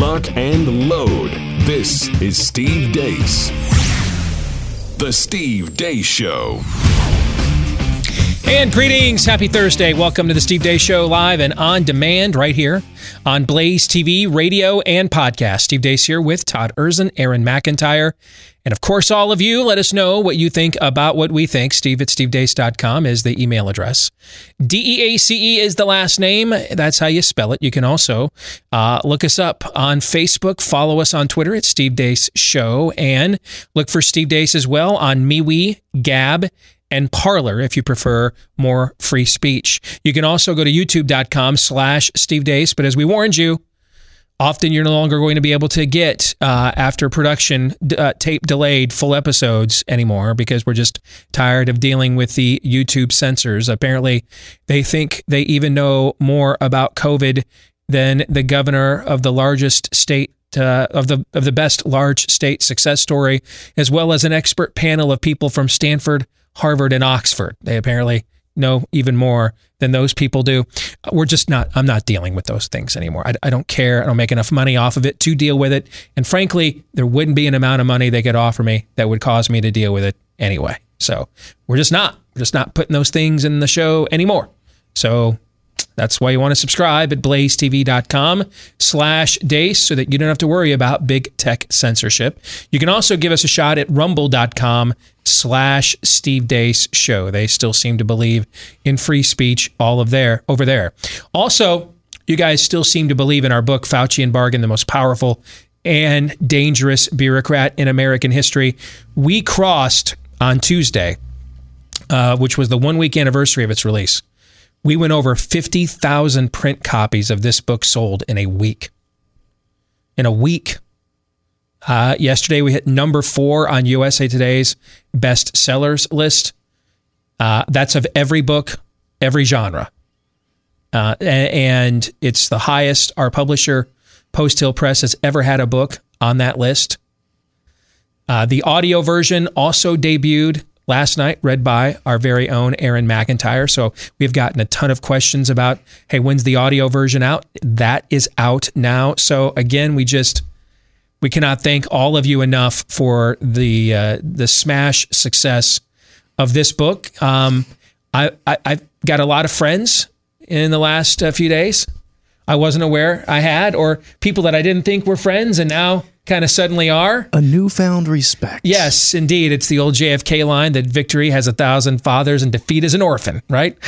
lock, and load. This is Steve Deace. The Steve Deace Show. And greetings. Happy Thursday. Welcome to the Steve Deace Show live and on demand right here on Blaze TV, radio, and podcast. Steve Deace here with Todd Erzen, Aaron McIntyre, and of course, all of you. Let us know what you think about what we think. Steve at stevedeace.com is the email address. D E A C E is the last name. That's how you spell it. You can also uh, look us up on Facebook, follow us on Twitter at Steve Deace Show, and look for Steve Deace as well on MeWe, Gab, and Parler if you prefer more free speech. You can also go to youtube.com slash Steve Deace, but as we warned you, often you're no longer going to be able to get uh, after production uh, tape delayed full episodes anymore because we're just tired of dealing with the YouTube censors. Apparently, they think they even know more about COVID than the governor of the largest state uh, of the of the best large state success story, as well as an expert panel of people from Stanford, Harvard, and Oxford. They apparently know even more than those people do. We're just not, I'm not dealing with those things anymore. I, I, don't care. I don't make enough money off of it to deal with it. And frankly, there wouldn't be an amount of money they could offer me that would cause me to deal with it anyway. So we're just not, we're just not putting those things in the show anymore. So that's why you want to subscribe at blazetv.com slash deace so that you don't have to worry about big tech censorship. You can also give us a shot at rumble.com slash Steve Deace show. They still seem to believe in free speech all of there over there. Also, you guys still seem to believe in our book, Faucian Bargain, the most powerful and dangerous bureaucrat in American history. We crossed on Tuesday, uh, which was the one week anniversary of its release we went over 50,000 print copies of this book sold in a week. In a week. Uh, yesterday, we hit number four on USA Today's best sellers list. Uh, that's of every book, every genre. Uh, and it's the highest our publisher, Post Hill Press, has ever had a book on that list. Uh, the audio version also debuted last night, read by our very own Aaron McIntyre. So we've gotten a ton of questions about, hey, when's the audio version out? That is out now. So again, we just we cannot thank all of you enough for the uh, the smash success of this book. Um, I, I have got a lot of friends in the last uh, few days. I wasn't aware I had, or people that I didn't think were friends, and now kind of suddenly are. A newfound respect. Yes, indeed. It's the old JFK line that victory has a thousand fathers and defeat is an orphan, right?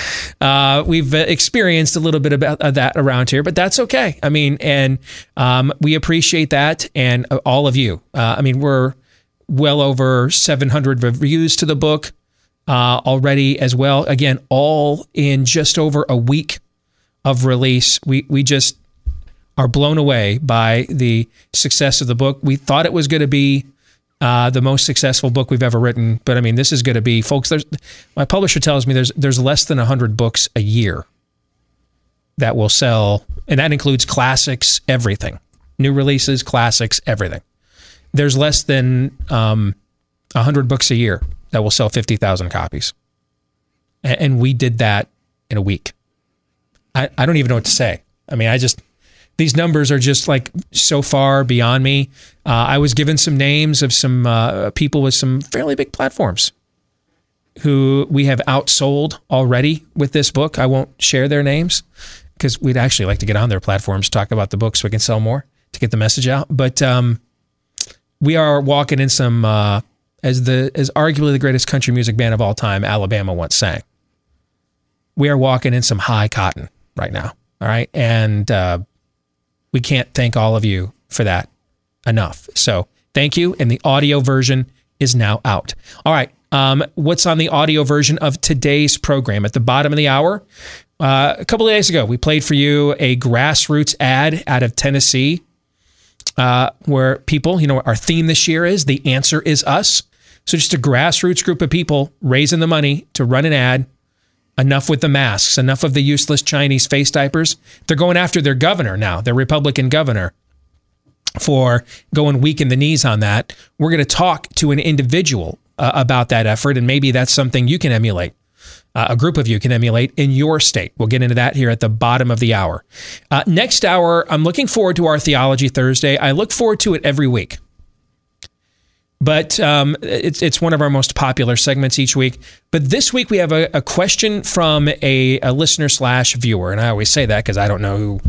Uh, we've uh, experienced a little bit about uh, that around here, but that's okay. I mean, and um, we appreciate that and uh, all of you. Uh, I mean, we're well over 700 reviews to the book uh, already as well. Again, all in just over a week of release. We we just are blown away by the success of the book. We thought it was going to be uh, the most successful book we've ever written, but I mean, this is going to be, folks. There's my publisher tells me there's there's less than hundred books a year that will sell, and that includes classics, everything, new releases, classics, everything. There's less than um, hundred books a year that will sell fifty thousand copies, and we did that in a week. I, I don't even know what to say. I mean, I just these numbers are just like so far beyond me. Uh, I was given some names of some uh, people with some fairly big platforms who we have outsold already with this book. I won't share their names because we'd actually like to get on their platforms, talk about the book so we can sell more to get the message out. But um, we are walking in some, uh, as the as arguably the greatest country music band of all time, Alabama once sang. We are walking in some high cotton right now. All right, and uh, we can't thank all of you for that enough. So thank you. And the audio version is now out. All right. Um, what's on the audio version of today's program? At the bottom of the hour, uh, a couple of days ago, we played for you a grassroots ad out of Tennessee uh, where people, you know, our theme this year is the answer is us. So just a grassroots group of people raising the money to run an ad Enough with the masks, enough of the useless Chinese face diapers. They're going after their governor now, their Republican governor, for going weak in the knees on that. We're going to talk to an individual uh, about that effort, and maybe that's something you can emulate. uh, a group of you can emulate in your state. We'll get into that here at the bottom of the hour. Uh, next hour, I'm looking forward to our Theology Thursday. I look forward to it every week. But um, it's, it's one of our most popular segments each week. But this week we have a, a question from a, a listener slash viewer. And I always say that because I don't know who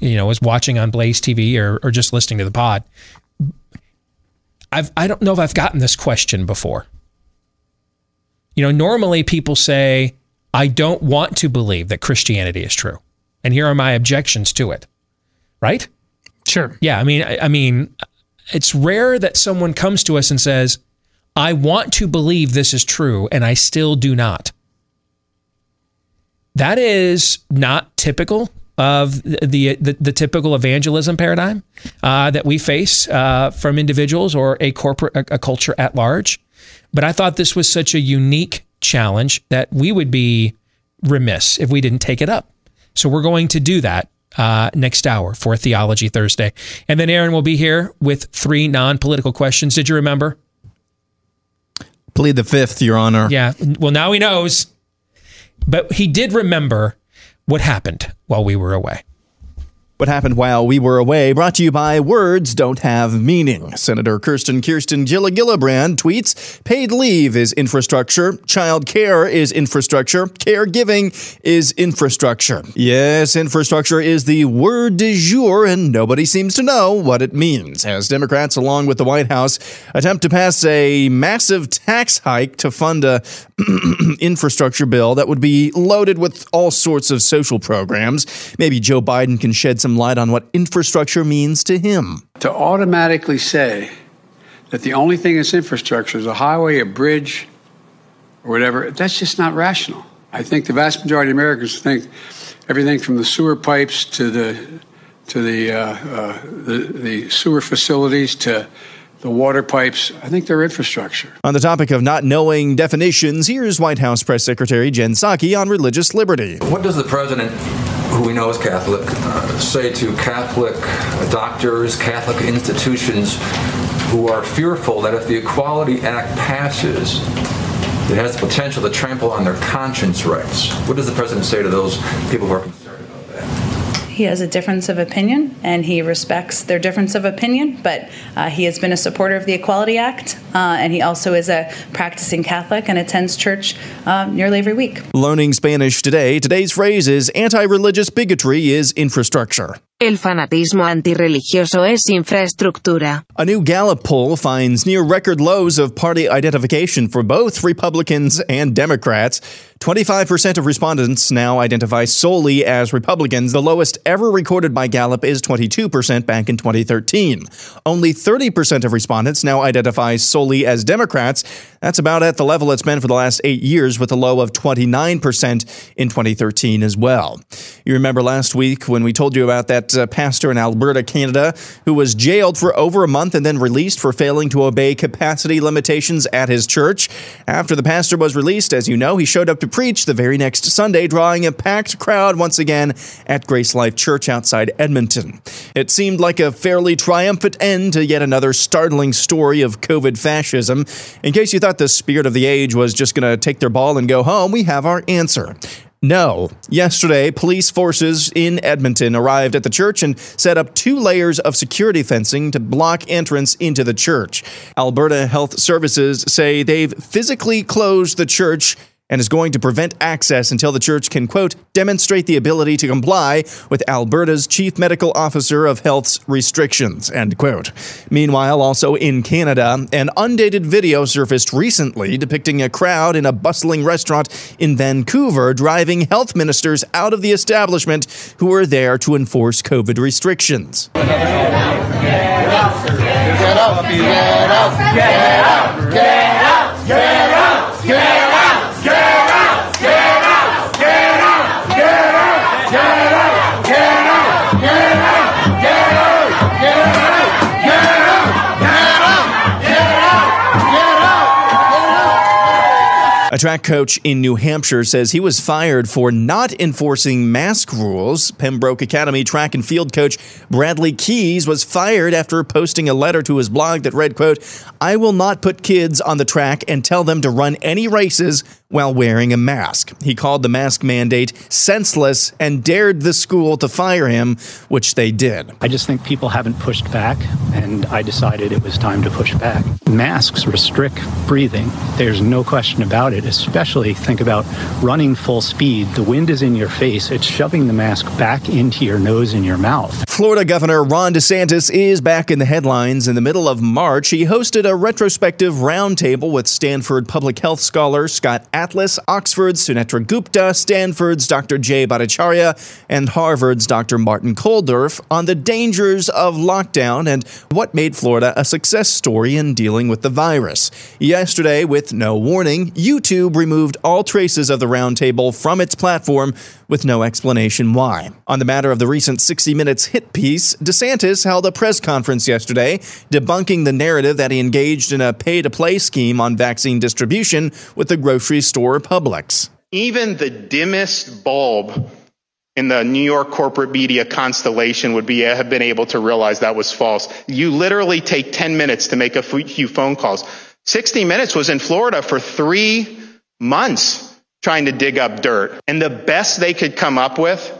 you know is watching on Blaze TV or, or just listening to the pod. I've, I don't know if I've gotten this question before. You know, normally people say, I don't want to believe that Christianity is true. And here are my objections to it. Right? Sure. Yeah. I mean, I, I mean, it's rare that someone comes to us and says, I want to believe this is true, and I still do not. That is not typical of the the, the typical evangelism paradigm uh, that we face uh, from individuals or a corporate a, a culture at large. But I thought this was such a unique challenge that we would be remiss if we didn't take it up. So we're going to do that uh, next hour for Theology Thursday. And then Aaron will be here with three non political questions. Did you remember? Plead the fifth, Your Honor. Yeah. Well, now he knows. But he did remember what happened while we were away. What happened while we were away brought to you by Words Don't Have Meaning. Senator Kirsten Kirsten Gillibrand tweets Paid leave is infrastructure, child care is infrastructure, caregiving is infrastructure. Yes, infrastructure is the word du jour, and nobody seems to know what it means. As Democrats, along with the White House, attempt to pass a massive tax hike to fund a infrastructure bill that would be loaded with all sorts of social programs, maybe Joe Biden can shed some some light on what infrastructure means to him. To automatically say that the only thing that's infrastructure is a highway, a bridge, or whatever, that's just not rational. I think the vast majority of Americans think everything from the sewer pipes to the to the uh, uh, the, the sewer facilities to the water pipes. I think they're infrastructure. On the topic of not knowing definitions, here's White House Press Secretary Jen Psaki on religious liberty. What does the president who we know is Catholic, uh, say to Catholic doctors, Catholic institutions who are fearful that if the Equality Act passes, it has the potential to trample on their conscience rights. What does the president say to those people who are concerned? He has a difference of opinion and he respects their difference of opinion, but uh, he has been a supporter of the Equality Act uh, and he also is a practicing Catholic and attends church uh, nearly every week. Learning Spanish today, today's phrase is anti religious bigotry is infrastructure. El fanatismo antirreligioso es infraestructura. A new Gallup poll finds near record lows of party identification for both Republicans and Democrats. 25% of respondents now identify solely as Republicans. The lowest ever recorded by Gallup is 22% back in 2013. Only 30% of respondents now identify solely as Democrats. That's about at the level it's been for the last eight years, with a low of 29% in 2013 as well. You remember last week when we told you about that uh, pastor in Alberta, Canada, who was jailed for over a month and then released for failing to obey capacity limitations at his church. After the pastor was released, as you know, he showed up to preach the very next Sunday, drawing a packed crowd once again at Grace Life Church outside Edmonton. It seemed like a fairly triumphant end to yet another startling story of COVID fascism. In case you thought the spirit of the age was just going to take their ball and go home, we have our answer. No. Yesterday, police forces in Edmonton arrived at the church and set up two layers of security fencing to block entrance into the church. Alberta Health Services say they've physically closed the church and is going to prevent access until the church can, quote, demonstrate the ability to comply with Alberta's chief medical officer of health's restrictions, end quote. Meanwhile, also in Canada, an undated video surfaced recently depicting a crowd in a bustling restaurant in Vancouver driving health ministers out of the establishment who were there to enforce COVID restrictions. Get out! Get out! Get out! Track coach in New Hampshire says he was fired for not enforcing mask rules. Pembroke Academy track and field coach Bradley Keys was fired after posting a letter to his blog that read, quote, I will not put kids on the track and tell them to run any races while wearing a mask. He called the mask mandate senseless and dared the school to fire him, which they did. I just think people haven't pushed back, and I decided it was time to push back. Masks restrict breathing. There's no question about it, especially think about running full speed. The wind is in your face, it's shoving the mask back into your nose and your mouth. Florida Governor Ron DeSantis is back in the headlines. In the middle of March, he hosted a retrospective roundtable with Stanford public health scholar Scott Atlas, Oxford's Sunetra Gupta, Stanford's Dr. Jay Bhattacharya, and Harvard's Dr. Martin Kulldorff on the dangers of lockdown and what made Florida a success story in dealing with the virus. Yesterday, with no warning, YouTube removed all traces of the roundtable from its platform with no explanation why. On the matter of the recent 60 Minutes hit piece, DeSantis held a press conference yesterday debunking the narrative that he engaged in a pay to play scheme on vaccine distribution with the grocery store Publix. Even the dimmest bulb in the New York corporate media constellation would be have been able to realize that was false. You literally take 10 minutes to make a few phone calls. 60 Minutes was in Florida for three months trying to dig up dirt. And the best they could come up with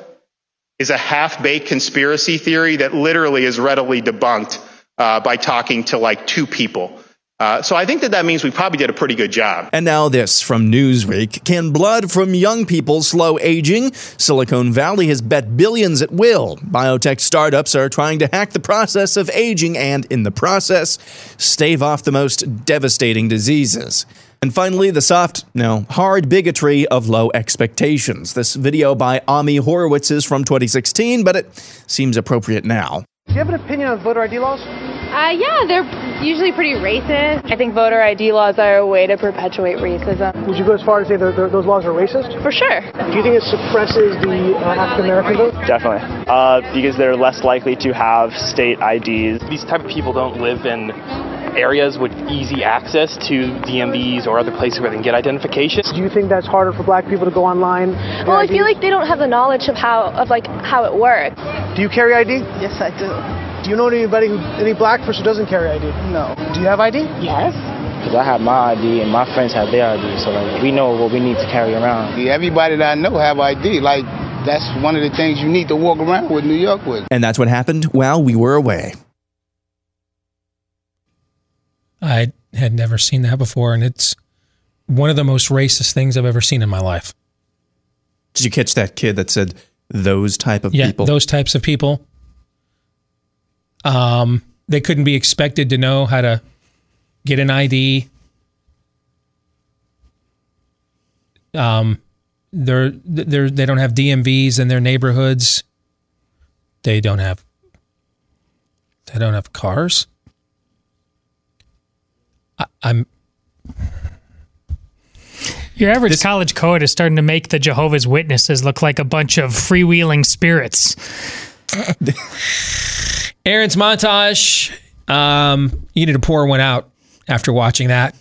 is a half baked conspiracy theory that literally is readily debunked uh, by talking to like two people. Uh, so I think that that means we probably did a pretty good job. And now this from Newsweek. Can blood from young people slow aging? Silicon Valley has bet billions at will. Biotech startups are trying to hack the process of aging and, in the process, stave off the most devastating diseases. And finally, the soft, no, hard bigotry of low expectations. This video by Ami Horowitz is from 2016, but it seems appropriate now. Do you have an opinion on voter ID laws? Uh, yeah, they're usually pretty racist. I think voter ID laws are a way to perpetuate racism. Would you go as far as say they're, they're, those laws are racist? For sure. Do you think it suppresses the uh, African American vote? Definitely, uh, because they're less likely to have state IDs. These type of people don't live in areas with easy access to DMVs or other places where they can get identification. Do you think that's harder for black people to go online? Well, I feel like they don't have the knowledge of how of like how it works. Do you carry ID? Yes, I do. Do you know anybody who any black person doesn't carry ID? No. Do you have ID? Yes. Because I have my ID and my friends have their ID, so like we know what we need to carry around. Everybody that I know have ID. Like that's one of the things you need to walk around with New York with. And that's what happened while we were away. I had never seen that before, and it's one of the most racist things I've ever seen in my life. Did you catch that kid that said those type of yeah, people? those types of people. Um, they couldn't be expected to know how to get an ID. Um, they're they're they don't have DMVs in their neighborhoods. They don't have. They don't have cars. I, I'm. Your average college code is starting to make the Jehovah's Witnesses look like a bunch of freewheeling spirits. Aaron's montage. Um, you need to pour one out after watching that.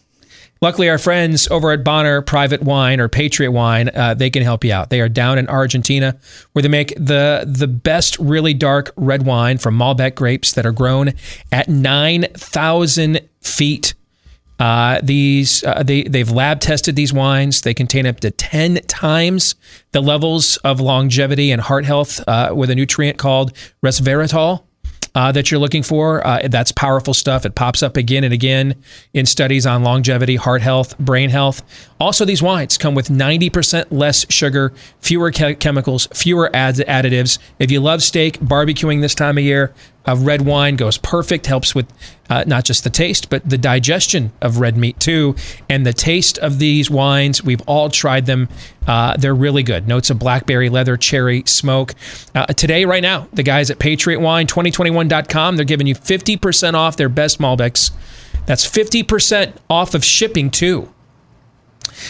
Luckily, our friends over at Bonner Private Wine or Patriot Wine, uh, they can help you out. They are down in Argentina, where they make the the best really dark red wine from Malbec grapes that are grown at nine thousand feet. Uh, these uh, they they've lab tested these wines. They contain up to ten times the levels of longevity and heart health uh, with a nutrient called resveratrol uh, that you're looking for. Uh, that's powerful stuff. It pops up again and again in studies on longevity, heart health, brain health. Also, these wines come with 90% less sugar, fewer chemicals, fewer add- additives. If you love steak, barbecuing this time of year, a red wine goes perfect, helps with uh, not just the taste, but the digestion of red meat too. And the taste of these wines, we've all tried them. Uh, they're really good. Notes of blackberry, leather, cherry, smoke. Uh, today, right now, the guys at PatriotWine2021.com, they're giving you 50% off their best Malbecs. That's 50% off of shipping too.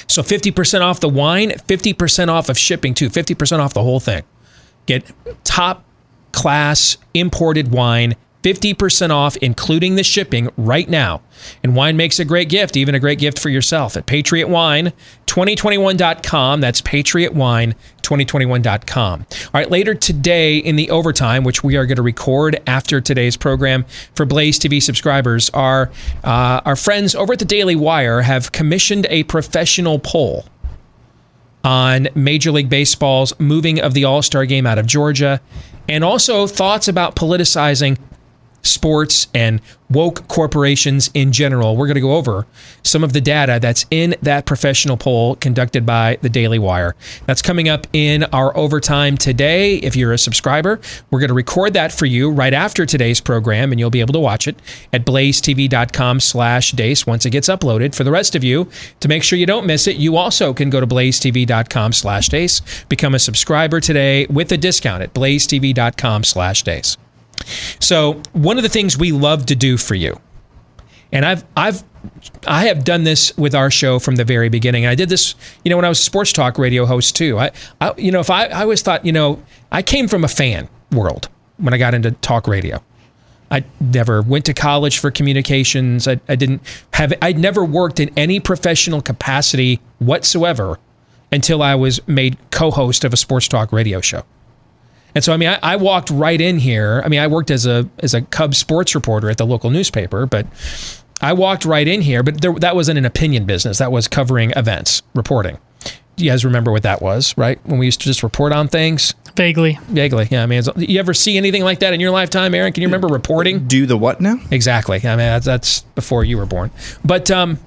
So 50% off the wine, 50% off of shipping too, 50% off the whole thing. Get top class imported wine, 50% off, including the shipping right now. And wine makes a great gift, even a great gift for yourself at patriotwine2021.com. That's patriotwine2021.com. All right, later today in the overtime, which we are going to record after today's program for Blaze TV subscribers, our, uh, our friends over at the Daily Wire have commissioned a professional poll. On Major League Baseball's moving of the All Star game out of Georgia, and also thoughts about politicizing sports and woke corporations in general. We're going to go over some of the data that's in that professional poll conducted by the Daily Wire. That's coming up in our overtime today. If you're a subscriber, we're going to record that for you right after today's program, and you'll be able to watch it at blazetv.com slash deace once it gets uploaded. For the rest of you, to make sure you don't miss it, you also can go to blazetv.com slash deace, become a subscriber today with a discount at blazetv.com slash deace. So one of the things we love to do for you, and I've I've I have done this with our show from the very beginning. And I did this, you know, when I was a sports talk radio host too. I, I you know, if I, I always thought, you know, I came from a fan world when I got into talk radio. I never went to college for communications. I, I didn't have, I'd never worked in any professional capacity whatsoever until I was made co host of a sports talk radio show. And so, I mean, I, I, walked right in here. I mean, I worked as a as a Cubs sports reporter at the local newspaper, but I walked right in here. But there, that wasn't an opinion business. That was covering events, reporting. You guys remember what that was, right? When we used to just report on things. Vaguely. Vaguely, yeah. I mean, you ever see anything like that in your lifetime, Aaron? Can you remember reporting? Do the what now? Exactly. I mean, that's, that's before you were born. But um,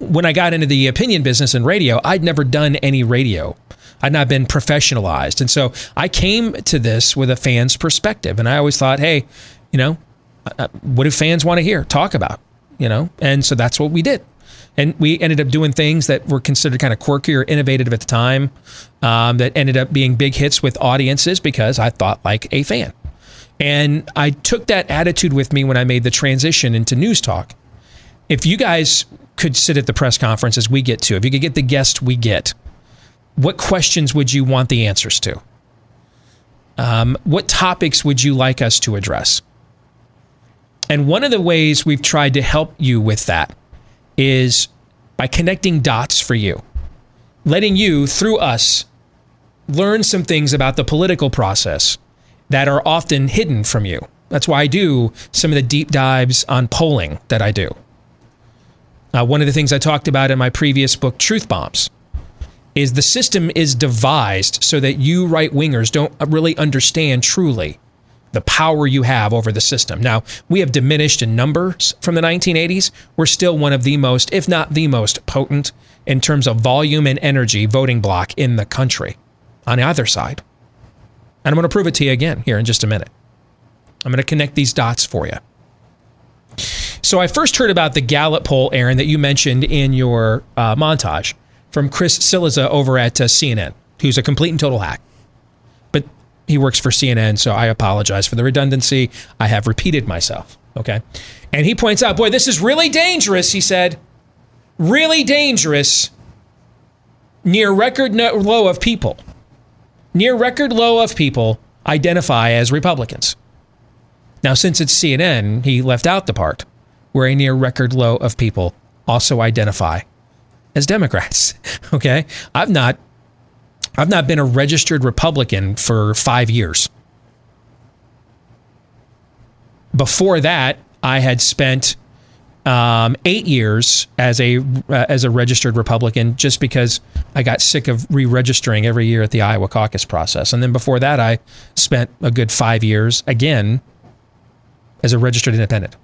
when I got into the opinion business and radio, I'd never done any radio I'd not been professionalized. And so I came to this with a fan's perspective. And I always thought, hey, you know, uh, uh, what do fans want to hear? Talk about, you know? And so that's what we did. And we ended up doing things that were considered kind of quirky or innovative at the time um, that ended up being big hits with audiences because I thought like a fan. And I took that attitude with me when I made the transition into news talk. If you guys could sit at the press conferences we get to, if you could get the guest we get, what questions would you want the answers to? Um, what topics would you like us to address? And one of the ways we've tried to help you with that is by connecting dots for you, letting you, through us, learn some things about the political process that are often hidden from you. That's why I do some of the deep dives on polling that I do. Uh, one of the things I talked about in my previous book, Truth Bombs, is the system is devised so that you right wingers don't really understand truly the power you have over the system. Now, we have diminished in numbers from the 1980s. We're still one of the most, if not the most potent in terms of volume and energy voting block in the country on either side. And I'm going to prove it to you again here in just a minute. I'm going to connect these dots for you. So I first heard about the Gallup poll, Aaron, that you mentioned in your uh, montage from Chris Cillizza over at uh, CNN, who's a complete and total hack. But he works for CNN, so I apologize for the redundancy. I have repeated myself. Okay. And he points out, boy, this is really dangerous, he said. Really dangerous. Near record low of people. Near record low of people identify as Republicans. Now, since it's CNN, he left out the part where a near record low of people also identify as Democrats. Okay. I've not I've not been a registered Republican for five years. Before that, I had spent um, eight years as a uh, as a registered Republican, just because I got sick of re-registering every year at the Iowa caucus process. And then before that, I spent a good five years again as a registered independent.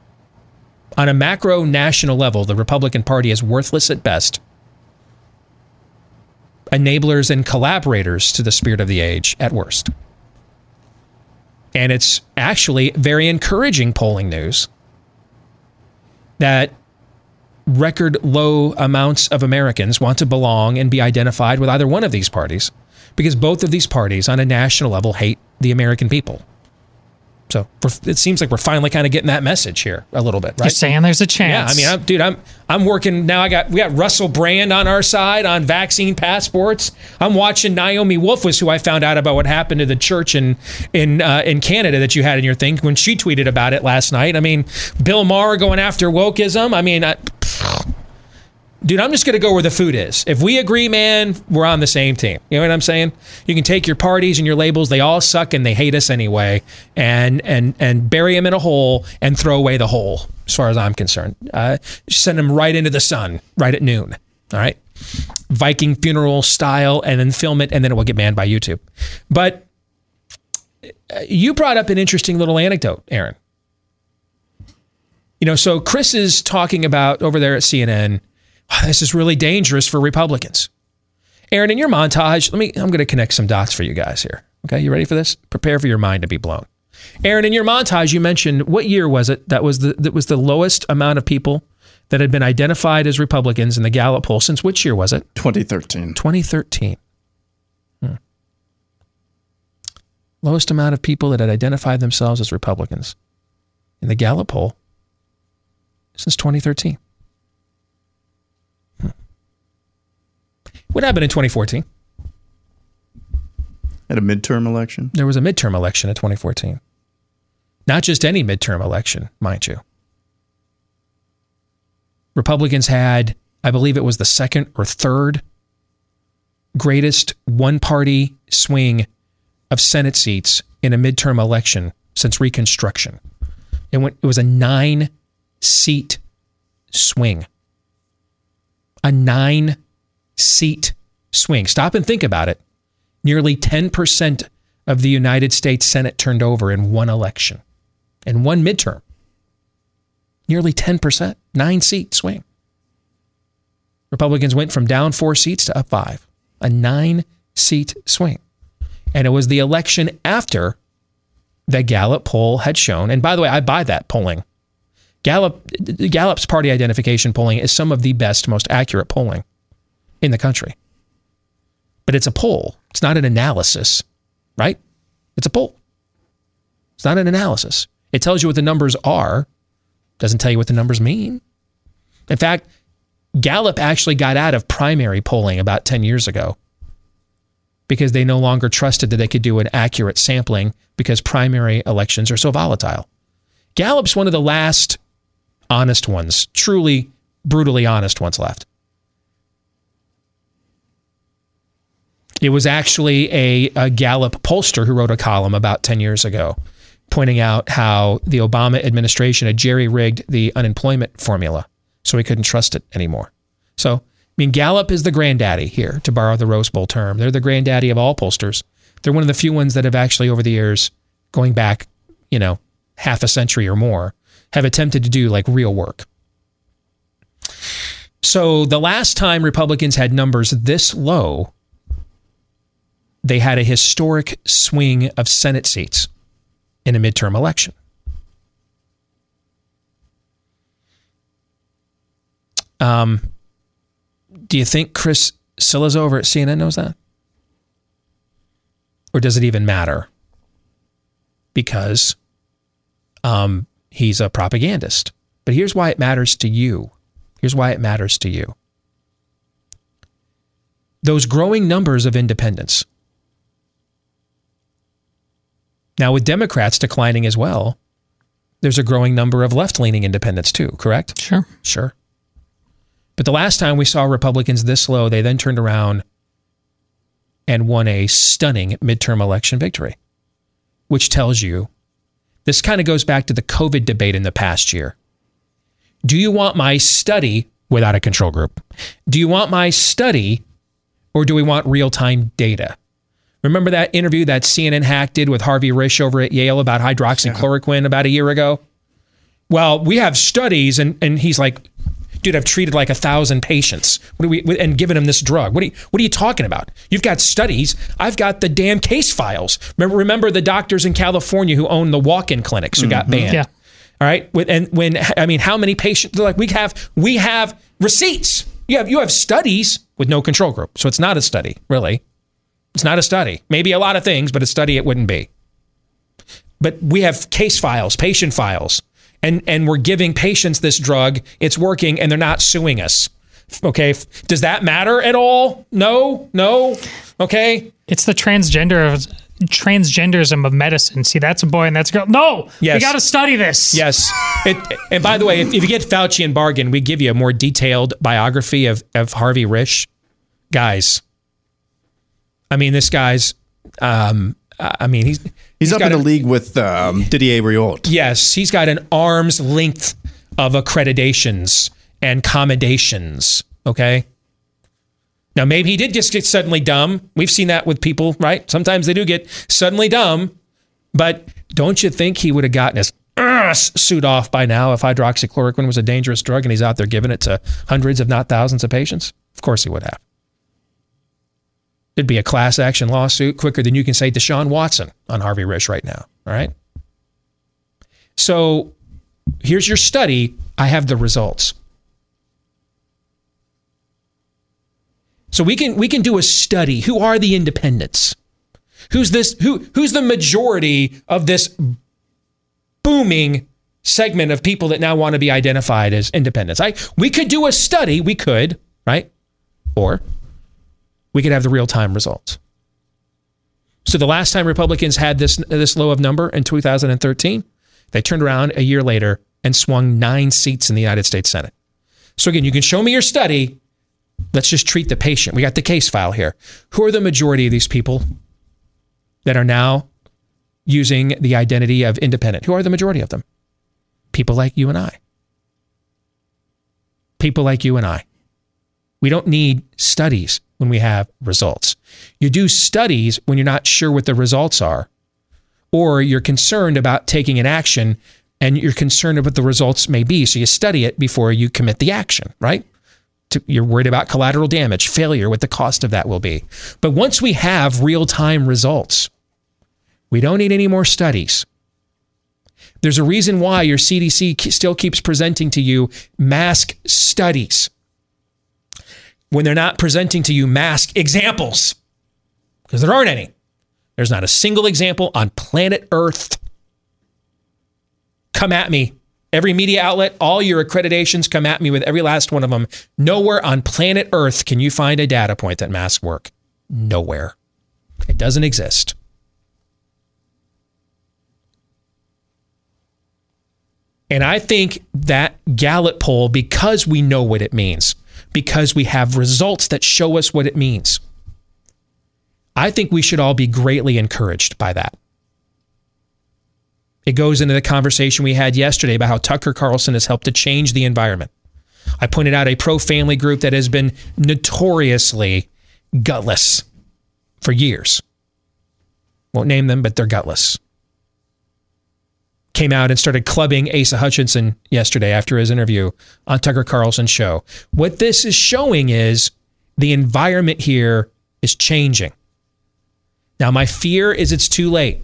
On a macro national level, the Republican Party is worthless at best enablers and collaborators to the spirit of the age at worst. And it's actually very encouraging polling news that record low amounts of Americans want to belong and be identified with either one of these parties because both of these parties on a national level hate the American people. So it seems like we're finally kind of getting that message here a little bit, right? You're saying there's a chance. Yeah, I mean, I'm, dude, I'm I'm working now. I got we got Russell Brand on our side on vaccine passports. I'm watching Naomi Wolf was who I found out about what happened to the church in in uh, in Canada that you had in your thing when she tweeted about it last night. I mean, Bill Maher going after wokeism. I mean, I, dude, I'm just going to go where the food is. If we agree, man, we're on the same team. You know what I'm saying? You can take your parties and your labels; they all suck and they hate us anyway, and and and bury them in a hole and throw away the hole. As far as I'm concerned, uh, send them right into the sun right at noon. All right. Viking funeral style and then film it and then it will get banned by YouTube. But uh, you brought up an interesting little anecdote, Aaron. You know, so Chris is talking about over there at CNN, "Oh, this is really dangerous for Republicans. Aaron, in your montage, let me I'm going to connect some dots for you guys here. Okay, you ready for this? Prepare for your mind to be blown. Aaron, in your montage, you mentioned what year was it that was the that was the lowest amount of people that had been identified as Republicans in the Gallup poll since which year was it? 2013. 2013. Hmm. Lowest amount of people that had identified themselves as Republicans in the Gallup poll since 2013. What happened in 2014? At a midterm election? There was a midterm election in 2014. Not just any midterm election, mind you. Republicans had, I believe it was the second or third greatest one party swing of Senate seats in a midterm election since Reconstruction. It, went, it was a nine seat swing. A nine seat swing. Stop and think about it. Nearly 10% of the United States Senate turned over in one election, in one midterm. Nearly 10%, nine seat swing. Republicans went from down four seats to up five, a nine seat swing. And it was the election after the Gallup poll had shown. And by the way, I buy that polling. Gallup, Gallup's party identification polling is some of the best, most accurate polling in the country. But it's a poll. It's not an analysis, right? It's a poll. It's not an analysis. It tells you what the numbers are, doesn't tell you what the numbers mean. In fact, Gallup actually got out of primary polling about 10 years ago because they no longer trusted that they could do an accurate sampling because primary elections are so volatile. Gallup's one of the last honest ones, truly brutally honest ones left. It was actually a, a, Gallup pollster who wrote a column about 10 years ago pointing out how the Obama administration had jerry rigged the unemployment formula so we couldn't trust it anymore. So, I mean, Gallup is the granddaddy here, to borrow the Rose Bowl term. They're the granddaddy of all pollsters. They're one of the few ones that have actually, over the years, going back, you know, half a century or more, have attempted to do like real work. So, the last time Republicans had numbers this low, they had a historic swing of Senate seats in a midterm election. Um, do you think Chris Cillizza over at CNN knows that? Or does it even matter? Because um, he's a propagandist. But here's why it matters to you. Here's why it matters to you. Those growing numbers of independents. Now, with Democrats declining as well, there's a growing number of left leaning independents too, correct? Sure. Sure. But the last time we saw Republicans this low, they then turned around and won a stunning midterm election victory, which tells you this kind of goes back to the COVID debate in the past year. Do you want my study without a control group? Do you want my study or do we want real time data? Remember that interview that CNN hack did with Harvey Risch over at Yale about hydroxychloroquine about a year ago? Well, we have studies, and, and he's like, dude, I've treated like a thousand patients. What are we and given them this drug? What are you, what are you talking about? You've got studies. I've got the damn case files. Remember, remember the doctors in California who own the walk-in clinics who got Mm-hmm. banned. Yeah. All right. And when I mean, how many patients? They're like, we have we have receipts. You have you have studies with no control group, so it's not a study, really. It's not a study. Maybe a lot of things, but a study it wouldn't be. But we have case files, patient files, and and we're giving patients this drug. It's working, and they're not suing us. Okay, does that matter at all? No, no. Okay, It's the transgender of transgenderism of medicine. See, that's a boy and that's a girl. No, Yes. we got to study this. Yes. It, and by the way, if, if you get Faucian Bargain, we give you a more detailed biography of, of Harvey Risch. Guys, I mean, this guy's, um, I mean, he's He's, up got in a- league with um, Didier Raoult. Yes, he's got an arm's length of accreditations and commendations. Okay. Now, maybe he did just get suddenly dumb. We've seen that with people, right? Sometimes they do get suddenly dumb. But don't you think he would have gotten his ass suit off by now if hydroxychloroquine was a dangerous drug and he's out there giving it to hundreds, if not thousands, of patients? Of course he would have. It'd be a class action lawsuit quicker than you can say Deshaun Watson on Harvey Risch right now. All right. So here's your study. I have the results. So we can we can do a study. Who are the independents? Who's this who who's the majority of this booming segment of people that now want to be identified as independents? I we could do a study, we could, right? Or we could have the real-time results. So the last time Republicans had this this low of number in 2013, they turned around a year later and swung 9 seats in the United States Senate. So again, you can show me your study Let's just treat the patient. We got the case file here. Who are the majority of these people that are now using the identity of independent? Who are the majority of them? People like you and I. People like you and I. We don't need studies when we have results. You do studies when you're not sure what the results are, or you're concerned about taking an action and you're concerned about what the results may be. So you study it before you commit the action, right? you're worried about collateral damage, failure, what the cost of that will be. But once we have real time results, we don't need any more studies. There's a reason why your CDC still keeps presenting to you mask studies when they're not presenting to you mask examples, because there aren't any. There's not a single example on planet Earth. Come at me Every media outlet, all your accreditations come at me with every last one of them. Nowhere on planet Earth can you find a data point that masks work. Nowhere. It doesn't exist. And I think that Gallup poll, because we know what it means, because we have results that show us what it means, I think we should all be greatly encouraged by that. It goes into the conversation we had yesterday about how Tucker Carlson has helped to change the environment. I pointed out a pro family group that has been notoriously gutless for years. Won't name them, but they're gutless. Came out and started clubbing Asa Hutchinson yesterday after his interview on Tucker Carlson's show. What this is showing is the environment here is changing. Now, my fear is it's too late.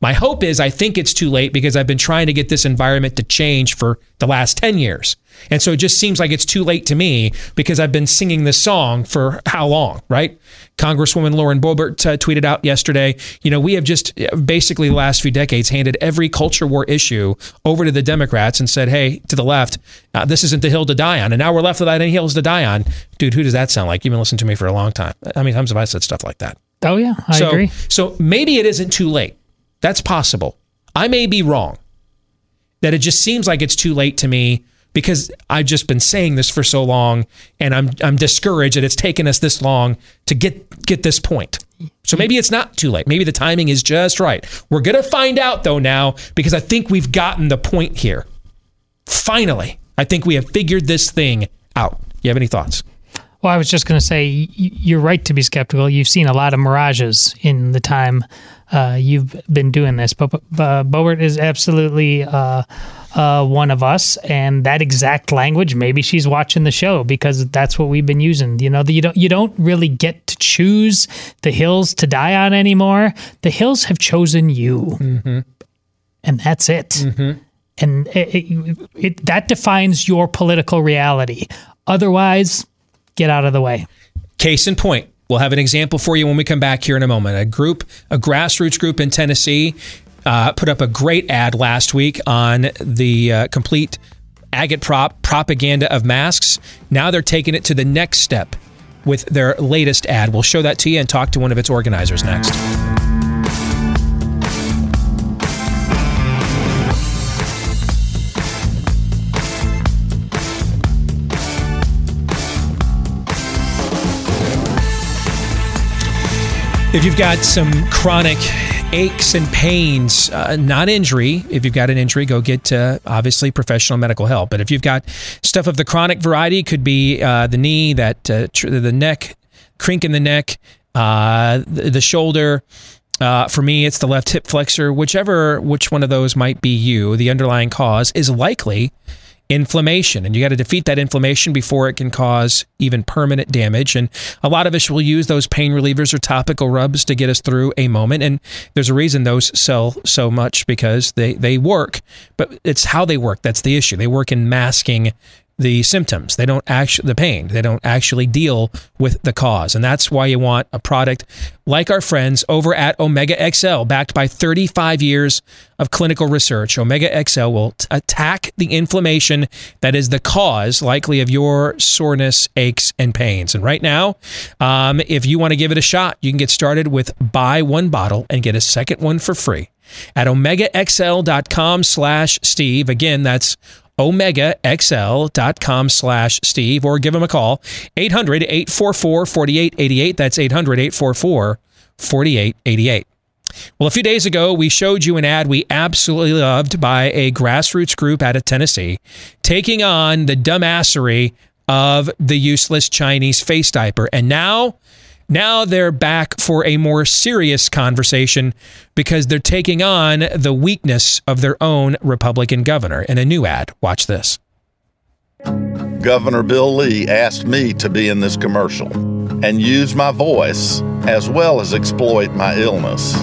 My hope is I think it's too late because I've been trying to get this environment to change for the last 10 years. And so it just seems like it's too late to me because I've been singing this song for how long, right? Congresswoman Lauren Boebert uh, tweeted out yesterday, you know, we have just uh, basically the last few decades handed every culture war issue over to the Democrats and said, hey, to the left, uh, this isn't the hill to die on. And now we're left without any hills to die on. Dude, who does that sound like? You've been listening to me for a long time. How many times have I said stuff like that? Oh, yeah, I so, agree. So maybe it isn't too late. That's possible. I may be wrong. That it just seems like it's too late to me because I've just been saying this for so long and I'm I'm discouraged that it's taken us this long to get get this point. So maybe it's not too late. Maybe the timing is just right. We're going to find out though now because I think we've gotten the point here. Finally, I think we have figured this thing out. You have any thoughts? Well, I was just going to say you're right to be skeptical. You've seen a lot of mirages in the time uh, you've been doing this. But uh, Boebert is absolutely uh, uh, one of us, and that exact language. Maybe she's watching the show because that's what we've been using. You know, you don't you don't really get to choose the hills to die on anymore. The hills have chosen you, mm-hmm. and that's it. Mm-hmm. And it, it, it, that defines your political reality. Otherwise, get out of the way. Case in point, We'll have an example for you when we come back here in a moment. A group, a grassroots group in Tennessee, uh, put up a great ad last week on the uh, complete agitprop propaganda of masks. Now they're taking it to the next step with their latest ad. We'll show that to you and talk to one of its organizers next. If you've got some chronic aches and pains, uh, not injury. If you've got an injury, go get uh, obviously professional medical help. But if you've got stuff of the chronic variety, could be uh, the knee, that uh, tr- the neck, crink in the neck, uh, the, the shoulder. Uh, for me, it's the left hip flexor. Whichever which one of those might be you, the underlying cause is likely inflammation. And you got to defeat that inflammation before it can cause even permanent damage. And a lot of us will use those pain relievers or topical rubs to get us through a moment. And there's a reason those sell so much because they, they work, but it's how they work. That's the issue. They work in masking the symptoms. They don't actually the pain. They don't actually deal with the cause. And that's why you want a product like our friends over at Omega XL backed by 35 years of clinical research. Omega XL will t- attack the inflammation that is the cause likely of your soreness, aches and pains. And right now, um, if you want to give it a shot, you can get started with buy one bottle and get a second one for free at omegaxl.com slash Steve. Again, that's omegaxl.com slash Steve or give them a call 800 844 4888. That's 800 844 4888. Well, a few days ago, we showed you an ad we absolutely loved by a grassroots group out of Tennessee taking on the dumbassery of the useless Chinese face diaper. And now, now they're back for a more serious conversation because they're taking on the weakness of their own Republican governor in a new ad. Watch this. Governor Bill Lee asked me to be in this commercial and use my voice as well as exploit my illness.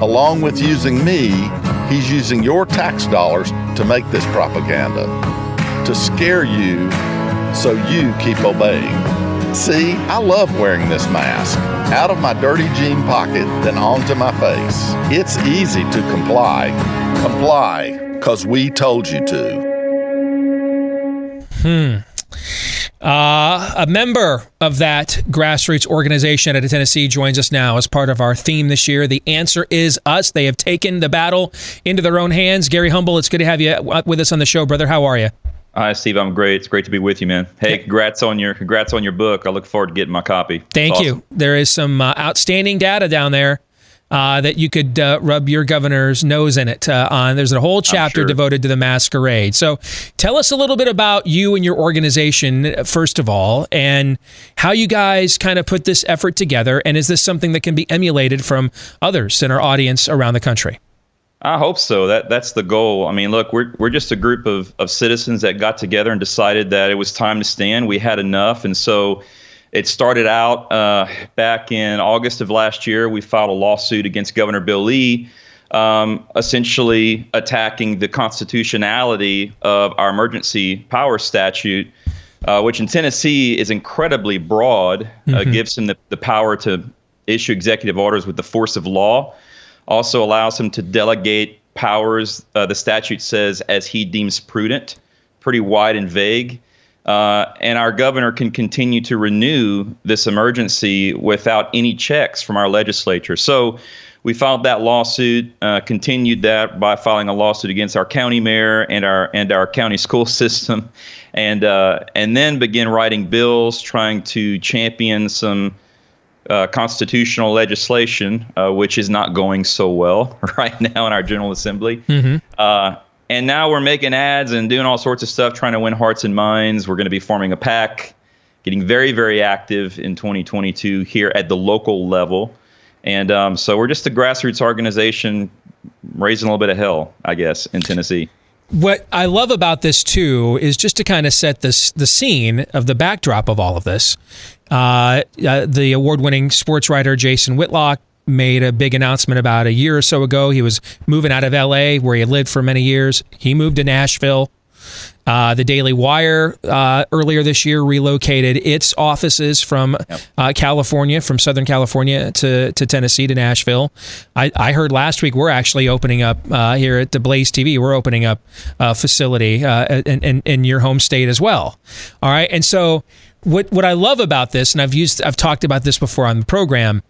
Along with using me, he's using your tax dollars to make this propaganda, to scare you so you keep obeying. See, I love wearing this mask. Out of my dirty jean pocket, then onto my face. It's easy to comply. Comply, because we told you to. Hmm. Uh, a member of that grassroots organization out of Tennessee joins us now as part of our theme this year. The answer is us. They have taken the battle into their own hands. Gary Humble, it's good to have you with us on the show, brother. How are you? Hi, Steve. I'm great. It's great to be with you, man. Hey, congrats on your congrats on your book. I look forward to getting my copy. Thank awesome. you. There is some uh, outstanding data down there uh, that you could uh, rub your governor's nose in it uh, on. There's a whole chapter sure. devoted to the masquerade. So tell us a little bit about you and your organization, first of all, and how you guys kind of put this effort together. And is this something that can be emulated from others in our audience around the country? I hope so. That that's the goal. I mean, look, we're we're just a group of of citizens that got together and decided that it was time to stand. We had enough, and so it started out uh, back in August of last year. We filed a lawsuit against Governor Bill Lee, um, essentially attacking the constitutionality of our emergency power statute. Uh, which in Tennessee is incredibly broad, uh, mm-hmm. uh, gives him the, the power to issue executive orders with the force of law also allows him to delegate powers, uh, the statute says, as he deems prudent, pretty wide and vague. Uh, and our governor can continue to renew this emergency without any checks from our legislature. So we filed that lawsuit, uh, continued that by filing a lawsuit against our county mayor and our and our county school system, and uh, and then begin writing bills trying to champion some uh, constitutional legislation, uh, which is not going so well right now in our General Assembly. Mm-hmm. Uh, and now we're making ads and doing all sorts of stuff, trying to win hearts and minds. We're going to be forming a PAC, getting very, very active in 2022 here at the local level. And um, so we're just a grassroots organization raising a little bit of hell, I guess, in Tennessee. What I love about this too is just to kind of set this the scene of the backdrop of all of this. Uh, uh, the award-winning sports writer Jason Whitlock made a big announcement about a year or so ago. He was moving out of L.A., where he lived for many years. He moved to Nashville. Uh, the Daily Wire uh, earlier this year relocated its offices from yep. uh, California, from Southern California to, to Tennessee to Nashville. I, I heard last week we're actually opening up uh, here at the Blaze TV. We're opening up a facility uh, in, in, in your home state as well. All right, and so what what I love about this, and I've used I've talked about this before on the program,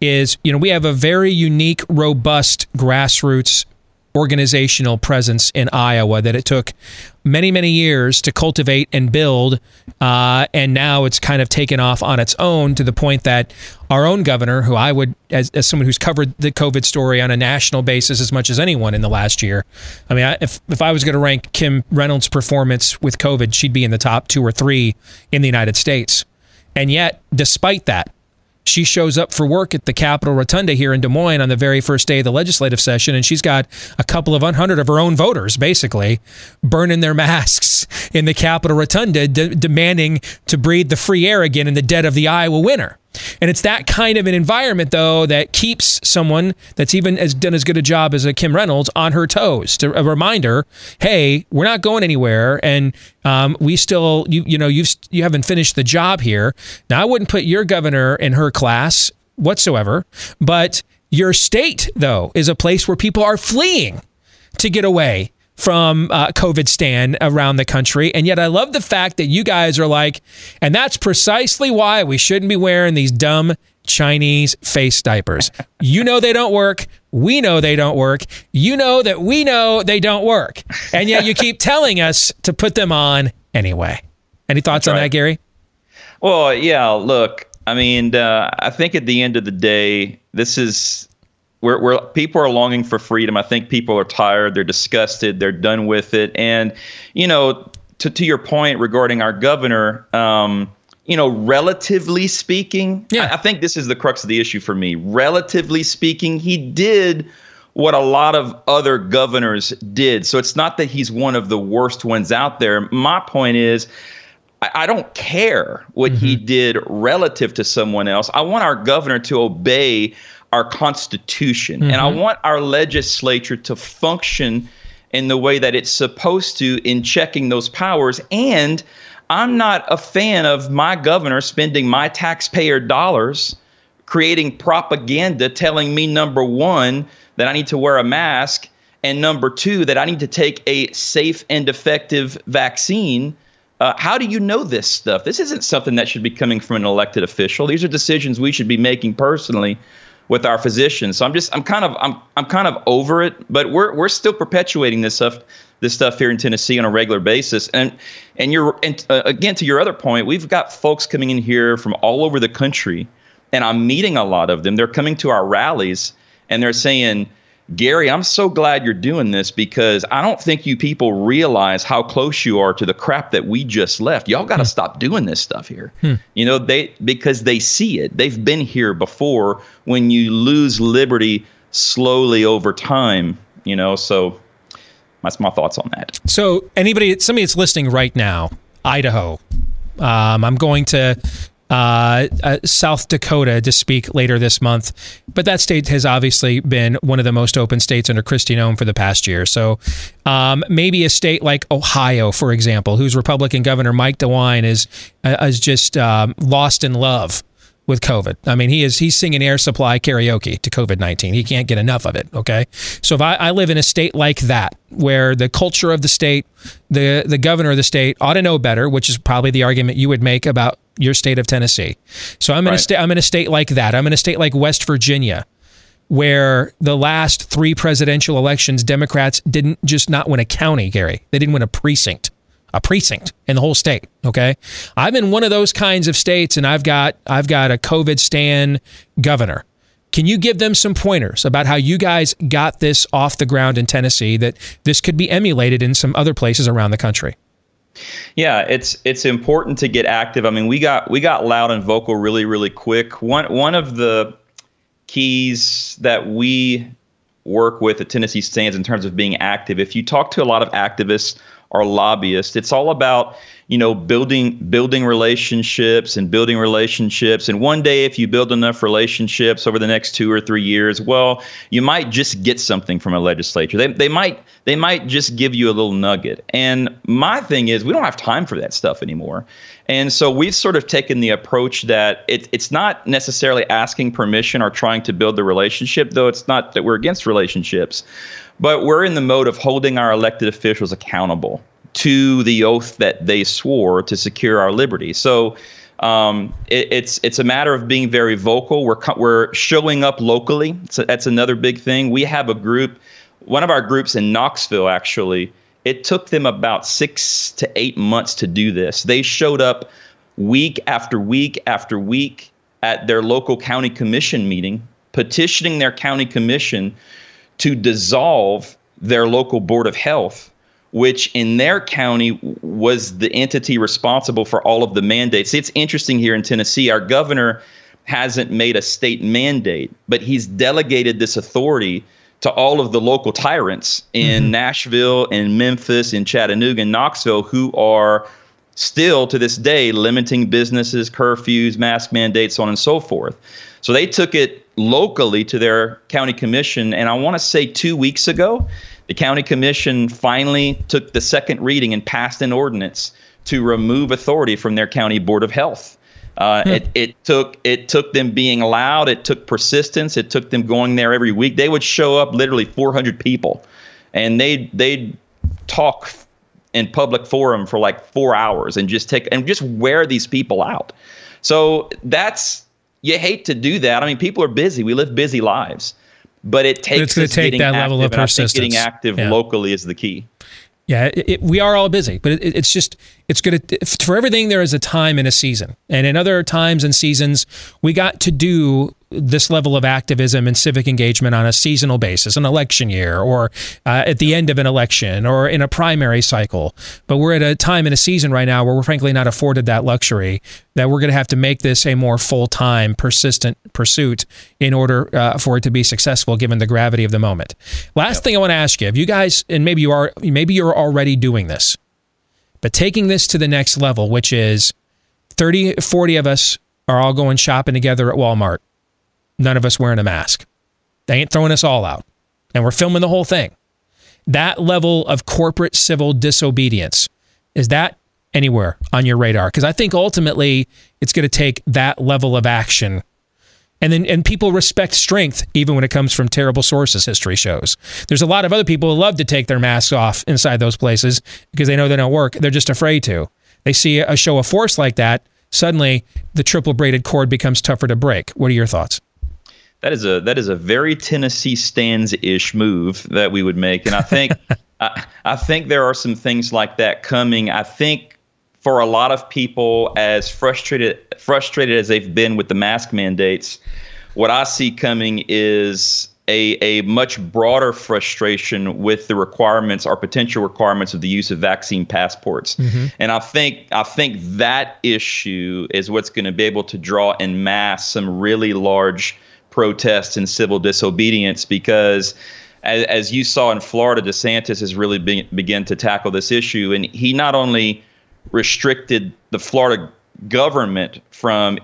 is you know we have a very unique, robust grassroots organizational presence in Iowa that it took many, many years to cultivate and build. Uh, and now it's kind of taken off on its own to the point that our own governor, who I would, as, as someone who's covered the COVID story on a national basis as much as anyone in the last year, I mean, I, if, if I was going to rank Kim Reynolds' performance with COVID, she'd be in the top two or three in the United States. And yet, despite that, she shows up for work at the Capitol Rotunda here in Des Moines on the very first day of the legislative session, and she's got a couple of hundred of her own voters basically burning their masks in the Capitol Rotunda, de- demanding to breathe the free air again in the dead of the Iowa winter. And it's that kind of an environment, though, that keeps someone that's even as done as good a job as a Kim Reynolds on her toes. To a reminder, hey, we're not going anywhere, and um, we still, you you know, you've you haven't finished the job here. Now, I wouldn't put your governor in her class whatsoever, but your state, though, is a place where people are fleeing to get away from uh, COVID stand around the country. And yet I love the fact that you guys are like, and that's precisely why we shouldn't be wearing these dumb Chinese face diapers. You know they don't work. We know they don't work. You know that we know they don't work. And yet you keep telling us to put them on anyway. Any thoughts That's on that, Gary? Well, yeah. Look, I mean, uh, I think at the end of the day, this is where, where people are longing for freedom. I think people are tired. They're disgusted. They're done with it. And you know, to to your point regarding our governor. Um, you know, relatively speaking, yeah. I, I think this is the crux of the issue for me. Relatively speaking, he did what a lot of other governors did. So it's not that he's one of the worst ones out there. My point is, I, I don't care what he did relative to someone else. I want our governor to obey our Constitution, and I Mhm. want our legislature to function in the way that it's supposed to in checking those powers. And I'm not a fan of my governor spending my taxpayer dollars creating propaganda telling me number one that I need to wear a mask and number two that I need to take a safe and effective vaccine. Uh, how do you know this stuff? This isn't something that should be coming from an elected official. These are decisions we should be making personally with our physicians. So I'm just I'm kind of I'm I'm kind of over it, but we're we're still perpetuating this stuff this stuff here in Tennessee on a regular basis. And and you're and uh, again to your other point, we've got folks coming in here from all over the country, and I'm meeting a lot of them. They're coming to our rallies and they're saying. Gary, I'm so glad you're doing this because I don't think you people realize how close you are to the crap that we just left. Y'all got to stop doing this stuff here. Hmm. You know, they because they see it. They've been here before when you lose liberty slowly over time, you know. So that's my thoughts on that. So, anybody, somebody that's listening right now, Idaho, um, I'm going to uh, uh, South Dakota to speak later this month, but that state has obviously been one of the most open states under Kristi Noem for the past year. So, um, maybe a state like Ohio, for example, whose Republican governor Mike DeWine is uh, is just um, lost in love with COVID. I mean, he is he's singing air supply karaoke to COVID nineteen. He can't get enough of it. Okay, so if I, I live in a state like that, where the culture of the state, the the governor of the state ought to know better, which is probably the argument you would make about your state of Tennessee. So I'm in a state I'm in a state like that. I'm in a state like West Virginia. Where the last three presidential elections, Democrats didn't just not win a county, Gary. They didn't win a precinct a precinct in the whole state. Okay, I'm in one of those kinds of states, and I've got I've got a COVID stand governor. Can you give them some pointers about how you guys got this off the ground in Tennessee? That this could be emulated in some other places around the country. Yeah, it's it's important to get active. I mean, we got we got loud and vocal really really quick. One one of the keys that we work with at Tennessee Stands in terms of being active. If you talk to a lot of activists or lobbyists, it's all about you know building building relationships and building relationships. And one day, if you build enough relationships over the next two or three years, well, you might just get something from a legislature. They they might they might just give you a little nugget. And my thing is, we don't have time for that stuff anymore. And so we've sort of taken the approach that it, it's not necessarily asking permission or trying to build the relationship, though it's not that we're against relationships, but we're in the mode of holding our elected officials accountable to the oath that they swore to secure our liberty. So um, it, it's it's a matter of being very vocal. We're we're showing up locally. So that's another big thing. We have a group one of our groups in Knoxville actually. It took them about six to eight months to do this. They showed up week after week after week at their local county commission meeting, petitioning their county commission to dissolve their local board of health, which in their county was the entity responsible for all of the mandates. It's interesting here in Tennessee. Our governor hasn't made a state mandate, but he's delegated this authority to all of the local tyrants in mm-hmm. Nashville and Memphis and Chattanooga and Knoxville who are still to this day limiting businesses, curfews, mask mandates, so on and so forth. So they took it locally to their county commission. And I want to say two weeks ago, the county commission finally took the second reading and passed an ordinance to remove authority from their county board of health. Uh, hmm. it, it took it took them being allowed. It took persistence. It took them going there every week. They would show up literally 400 people, and they they'd talk in public forum for like four hours and just take and just wear these people out. So that's you hate to do that. I mean, people are busy. We live busy lives, but it takes. It's going to take that level of persistence. getting active yeah. locally is the key. Yeah, it, it, we are all busy, but it, it's just it's good for everything. There is a time and a season, and in other times and seasons, we got to do this level of activism and civic engagement on a seasonal basis, an election year, or uh, at the end of an election, or in a primary cycle. But we're at a time in a season right now where we're frankly not afforded that luxury. That we're going to have to make this a more full time, persistent pursuit in order uh, for it to be successful, given the gravity of the moment. Last yep. thing I want to ask you: If you guys, and maybe you are, maybe you're already doing this, but taking this to the next level, which is 30, 40 of us are all going shopping together at Walmart none of us wearing a mask. They ain't throwing us all out. And we're filming the whole thing. That level of corporate civil disobedience, is that anywhere on your radar? Because I think ultimately it's going to take that level of action. And then and people respect strength even when it comes from terrible sources, history shows. There's a lot of other people who love to take their masks off inside those places because they know they don't work. They're just afraid to. They see a show of force like that, suddenly the triple braided cord becomes tougher to break. What are your thoughts? That is a that is a very Tennessee stands ish move that we would make, and I think I, I think there are some things like that coming. I think for a lot of people, as frustrated frustrated as they've been with the mask mandates, what I see coming is a, a much broader frustration with the requirements or potential requirements of the use of vaccine passports. Mm-hmm. And I think I think that issue is what's going to be able to draw in mass some really large protests and civil disobedience because as, as you saw in Florida, DeSantis has really be, begun to tackle this issue. And he not only restricted the Florida government from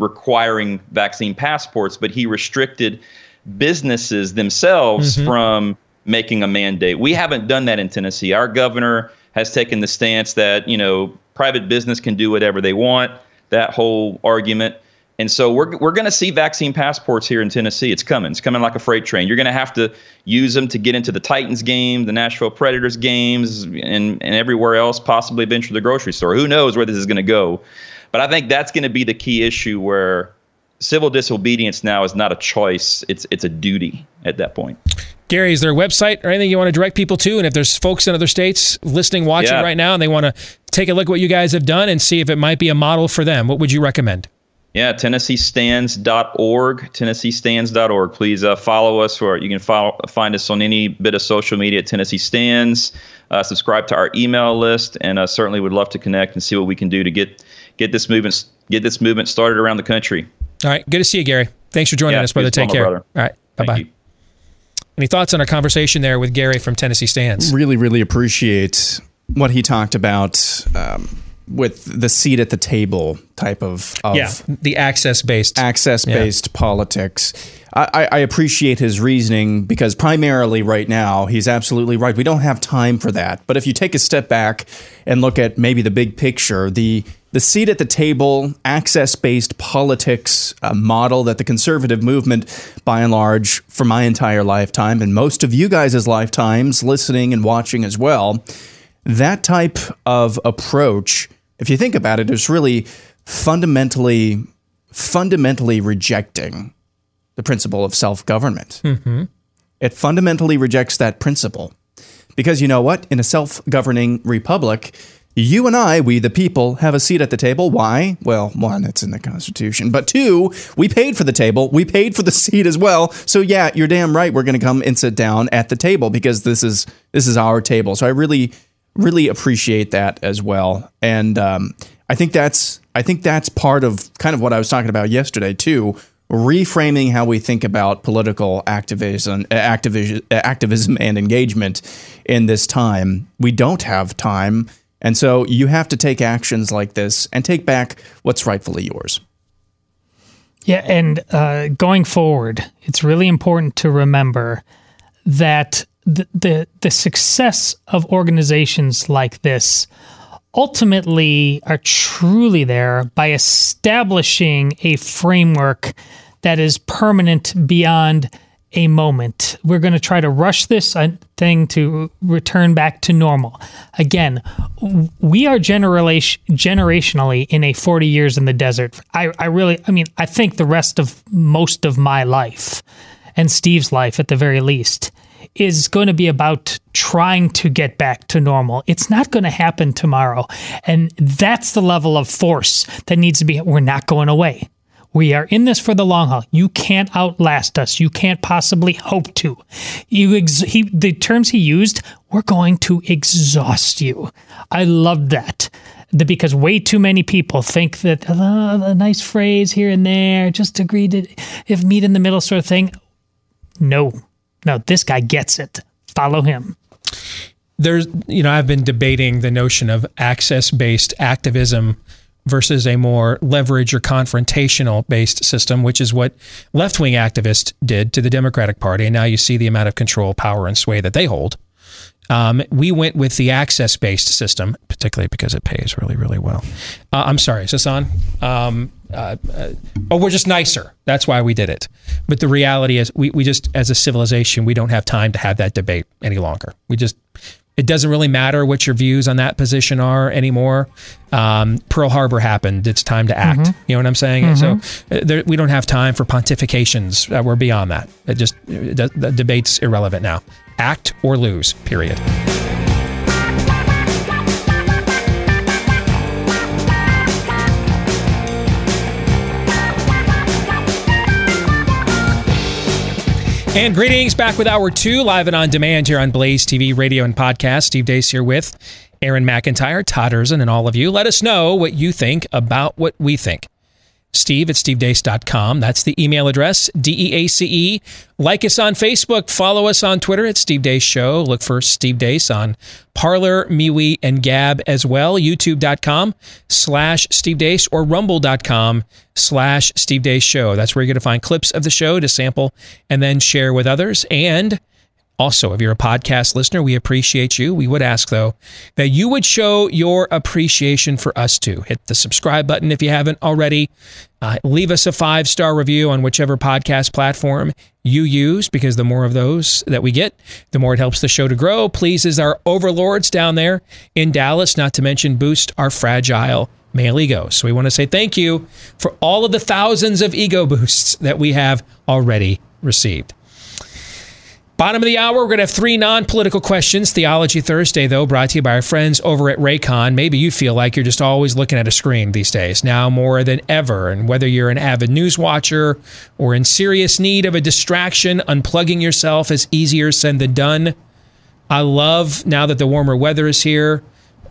requiring vaccine passports, but he restricted businesses themselves mm-hmm. from making a mandate. We haven't done that in Tennessee. Our governor has taken the stance that, you know, private business can do whatever they want, that whole argument. And so we're, we're going to see vaccine passports here in Tennessee. It's coming. It's coming like a freight train. You're going to have to use them to get into the Titans game, the Nashville Predators games, and, and everywhere else, possibly venture the grocery store. Who knows where this is going to go? But I think that's going to be the key issue where civil disobedience now is not a choice, it's, it's a duty at that point. Gary, is there a website or anything you want to direct people to? And if there's folks in other states listening, watching yeah. right now, and they want to take a look at what you guys have done and see if it might be a model for them, what would you recommend? Yeah, TennesseeStands.org, TennesseeStands.org. Please uh, follow us, or you can follow, find us on any bit of social media at Tennessee Stands. Uh, subscribe to our email list, and uh, certainly would love to connect and see what we can do to get get this movement get this movement started around the country. All right, good to see you, Gary. Thanks for joining yeah, us, brother. Take care. Brother. All right, bye bye. Any thoughts on our conversation there with Gary from Tennessee Stands? Really, really appreciate what he talked about. Um, with the seat at the table type of, of yeah the access based access based yeah. politics. I, I, appreciate his reasoning because primarily right now he's absolutely right. We don't have time for that. But if you take a step back and look at maybe the big picture, the the seat at the table, access based politics uh, model that the conservative movement, by and large, for my entire lifetime, and most of you guys' lifetimes, listening and watching as well, that type of approach if you think about it, it's really fundamentally, fundamentally rejecting the principle of self government. Mm-hmm. It fundamentally rejects that principle. Because you know what? In a self governing republic, you and I, we the people, have a seat at the table. Why? Well, one, it's in the Constitution. But two, we paid for the table. We paid for the seat as well. So yeah, you're damn right. We're going to come and sit down at the table because this is this is our table. So I really, really appreciate that as well. And um, I think that's I think that's part of kind of what I was talking about yesterday too. Reframing how we think about political activism, activism, activism and engagement in this time. We don't have time and so you have to take actions like this and take back what's rightfully yours. Yeah, and uh, going forward, it's really important to remember that the, the success of organizations like this ultimately are truly there by establishing a framework that is permanent beyond a moment. We're going to try to rush this uh, thing to return back to normal. Again, we are generation, generationally in a 40 years in the desert. I, I really, I mean, I think the rest of most of my life and Steve's life at the very least is going to be about trying to get back to normal. It's not going to happen tomorrow. And that's the level of force that needs to be, we're not going away. We are in this for the long haul. You can't outlast us. You can't possibly hope to. You ex- he, the terms he used, we're going to exhaust you. I love that. The, because way too many people think that uh, a nice phrase here and there, just agree to if meet in the middle sort of thing. No, no, this guy gets it. Follow him there's you know i've been debating the notion of access based activism versus a more leverage or confrontational based system, which is what left wing activists did to the Democratic Party. And now you see the amount of control, power, and sway that they hold. Um, we went with the access based system, particularly because it pays really, really well. Uh, I'm sorry, Sasan. Um, uh, uh, oh, we're just nicer. That's why we did it. But the reality is, we, we just, as a civilization, we don't have time to have that debate any longer. We just, it doesn't really matter what your views on that position are anymore. Um, Pearl Harbor happened. It's time to act. Mm-hmm. You know what I'm saying? Mm-hmm. So uh, there, we don't have time for pontifications. Uh, we're beyond that. It just the, the debate's irrelevant now. Act or lose. Period. And greetings back with hour two, live and on demand here on Blaze TV, radio, and podcast. Steve Deace here with Aaron McIntyre, Todd Erzen, and all of you. Let us know what you think about what we think steve at stevedeace.com. That's the email address, D E A C E. Like us on Facebook. Follow us on Twitter at Steve Deace Show. Look for Steve Deace on Parler, MeWe, and Gab as well. YouTube.com slash Steve Deace or Rumble.com slash Steve Deace Show. That's where you're going to find clips of the show to sample and then share with others. And also, if you're a podcast listener, we appreciate you. We would ask, though, that you would show your appreciation for us too. Hit the subscribe button if you haven't already. Uh, leave us a five star review on whichever podcast platform you use, because the more of those that we get, the more it helps the show to grow. Pleases our overlords down there in Dallas, not to mention boost our fragile male ego. So we want to say thank you for all of the thousands of ego boosts that we have already received. Bottom of the hour, we're going to have three non political questions. Theology Thursday, though, brought to you by our friends over at Raycon. Maybe you feel like you're just always looking at a screen these days, now more than ever. And whether you're an avid news watcher or in serious need of a distraction, unplugging yourself is easier said than done. I love now that the warmer weather is here.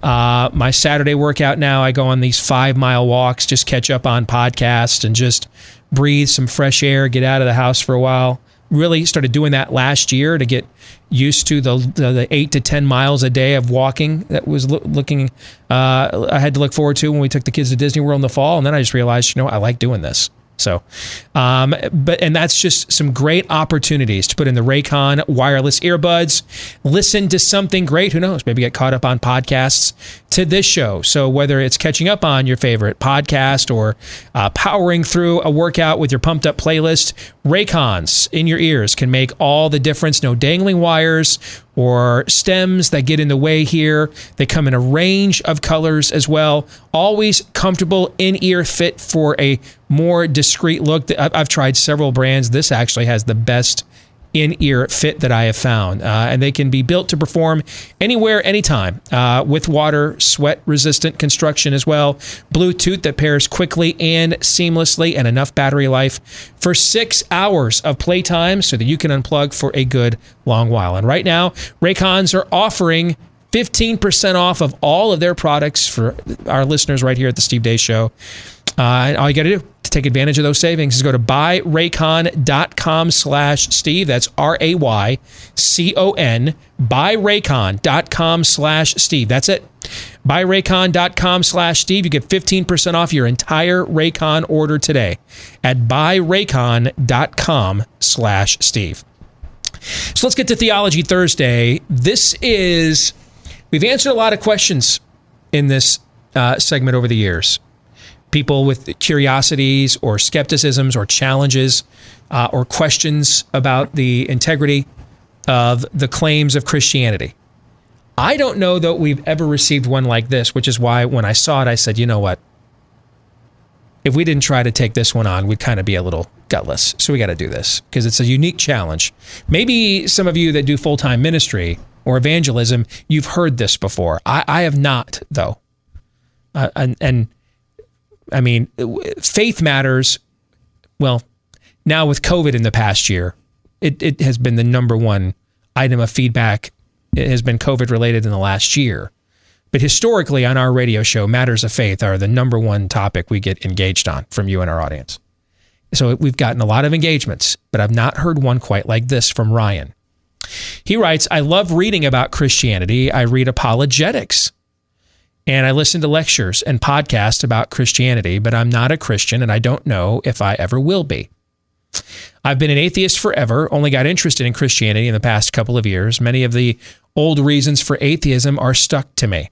Uh, my Saturday workout now, I go on these five mile walks, just catch up on podcasts and just breathe some fresh air, get out of the house for a while really started doing that last year to get used to the the, the eight to ten miles a day of walking that was lo- looking uh, I had to look forward to when we took the kids to Disney World in the fall, and then I just realized, you know, I like doing this. So, um, but and that's just some great opportunities to put in the Raycon wireless earbuds, listen to something great. Who knows? Maybe get caught up on podcasts to this show. So whether it's catching up on your favorite podcast or uh, powering through a workout with your pumped up playlist, Raycons in your ears can make all the difference. No dangling wires or stems that get in the way here. They come in a range of colors as well. Always comfortable in ear fit for a more discreet look. I've tried several brands. This actually has the best in ear fit that I have found. Uh, and they can be built to perform anywhere, anytime, uh, with water, sweat resistant construction as well, Bluetooth that pairs quickly and seamlessly, and enough battery life for six hours of playtime so that you can unplug for a good long while. And right now, Raycons are offering 15% off of all of their products for our listeners right here at the Steve Deace Show. Uh, all you got to do to take advantage of those savings is go to buyraycon.com slash Steve. That's R-A-Y-C-O-N, buyraycon.com slash Steve. That's it. Buyraycon.com slash Steve. You get 15% off your entire Raycon order today at buyraycon.com slash Steve. So let's get to Theology Thursday. This is, we've answered a lot of questions in this uh, segment over the years people with curiosities or skepticisms or challenges uh, or questions about the integrity of the claims of Christianity. I don't know that we've ever received one like this, which is why when I saw it, I said, you know what? If we didn't try to take this one on, we'd kind of be a little gutless. So we got to do this because it's a unique challenge. Maybe some of you that do full time ministry or evangelism, you've heard this before. I, I have not, though. Uh, and, and I mean, faith matters. Well, now with COVID in the past year, it, it has been the number one item of feedback. It has been COVID related in the last year. But historically, on our radio show, matters of faith are the number one topic we get engaged on from you and our audience. So we've gotten a lot of engagements, but I've not heard one quite like this from Ryan. He writes, I love reading about Christianity. I read apologetics and I listen to lectures and podcasts about Christianity, but I'm not a Christian and I don't know if I ever will be. I've been an atheist forever, only got interested in Christianity in the past couple of years. Many of the old reasons for atheism are stuck to me.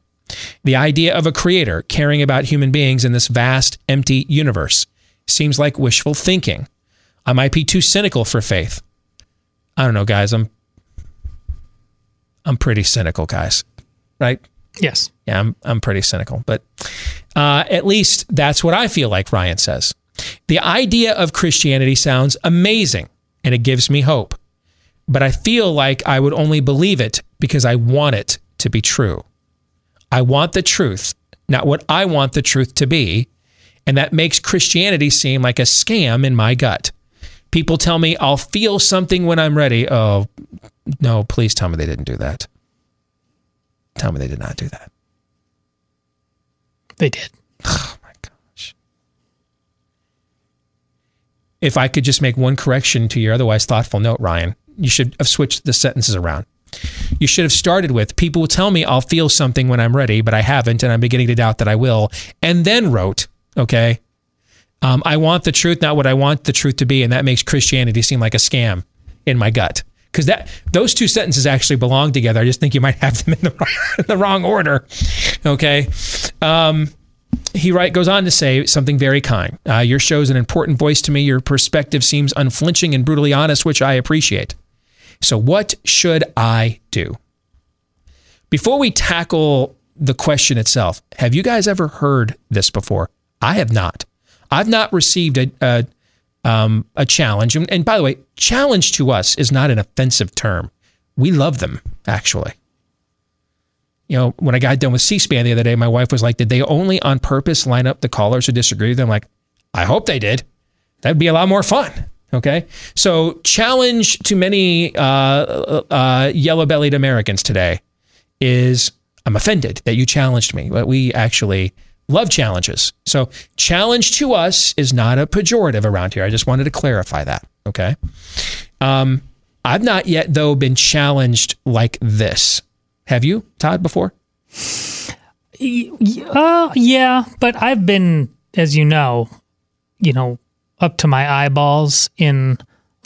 The idea of a creator caring about human beings in this vast, empty universe seems like wishful thinking. I might be too cynical for faith. I don't know, guys. I'm I'm pretty cynical, guys. Right? Yes. Yeah, I'm I'm pretty cynical, but uh, at least that's what I feel like. Ryan says the idea of Christianity sounds amazing, and it gives me hope. But I feel like I would only believe it because I want it to be true. I want the truth, not what I want the truth to be, and that makes Christianity seem like a scam in my gut. People tell me I'll feel something when I'm ready. Oh, no, please tell me they didn't do that. Tell me they did not do that. They did. Oh my gosh. If I could just make one correction to your otherwise thoughtful note, Ryan, you should have switched the sentences around. You should have started with People will tell me I'll feel something when I'm ready, but I haven't, and I'm beginning to doubt that I will. And then wrote, okay, um, I want the truth, not what I want the truth to be. And that makes Christianity seem like a scam in my gut because that those two sentences actually belong together. I just think you might have them in the wrong, in the wrong order. Okay. Um, he right goes on to say something very kind. Uh, your show is an important voice to me. Your perspective seems unflinching and brutally honest, which I appreciate. So, what should I do? Before we tackle the question itself, have you guys ever heard this before? I have not. I've not received a, a um, a challenge. And, and by the way, challenge to us is not an offensive term. We love them, actually. You know, when I got done with C SPAN the other day, my wife was like, Did they only on purpose line up the callers who disagree with them? I'm like, I hope they did. That'd be a lot more fun. Okay. So, challenge to many uh, uh, yellow bellied Americans today is I'm offended that you challenged me. But we actually love challenges. So, challenge to us is not a pejorative around here. I just wanted to clarify that. Okay. Um, I've not yet, though, been challenged like this. Have you, Todd, before? Uh, yeah, but I've been, as you know, you know, up to my eyeballs in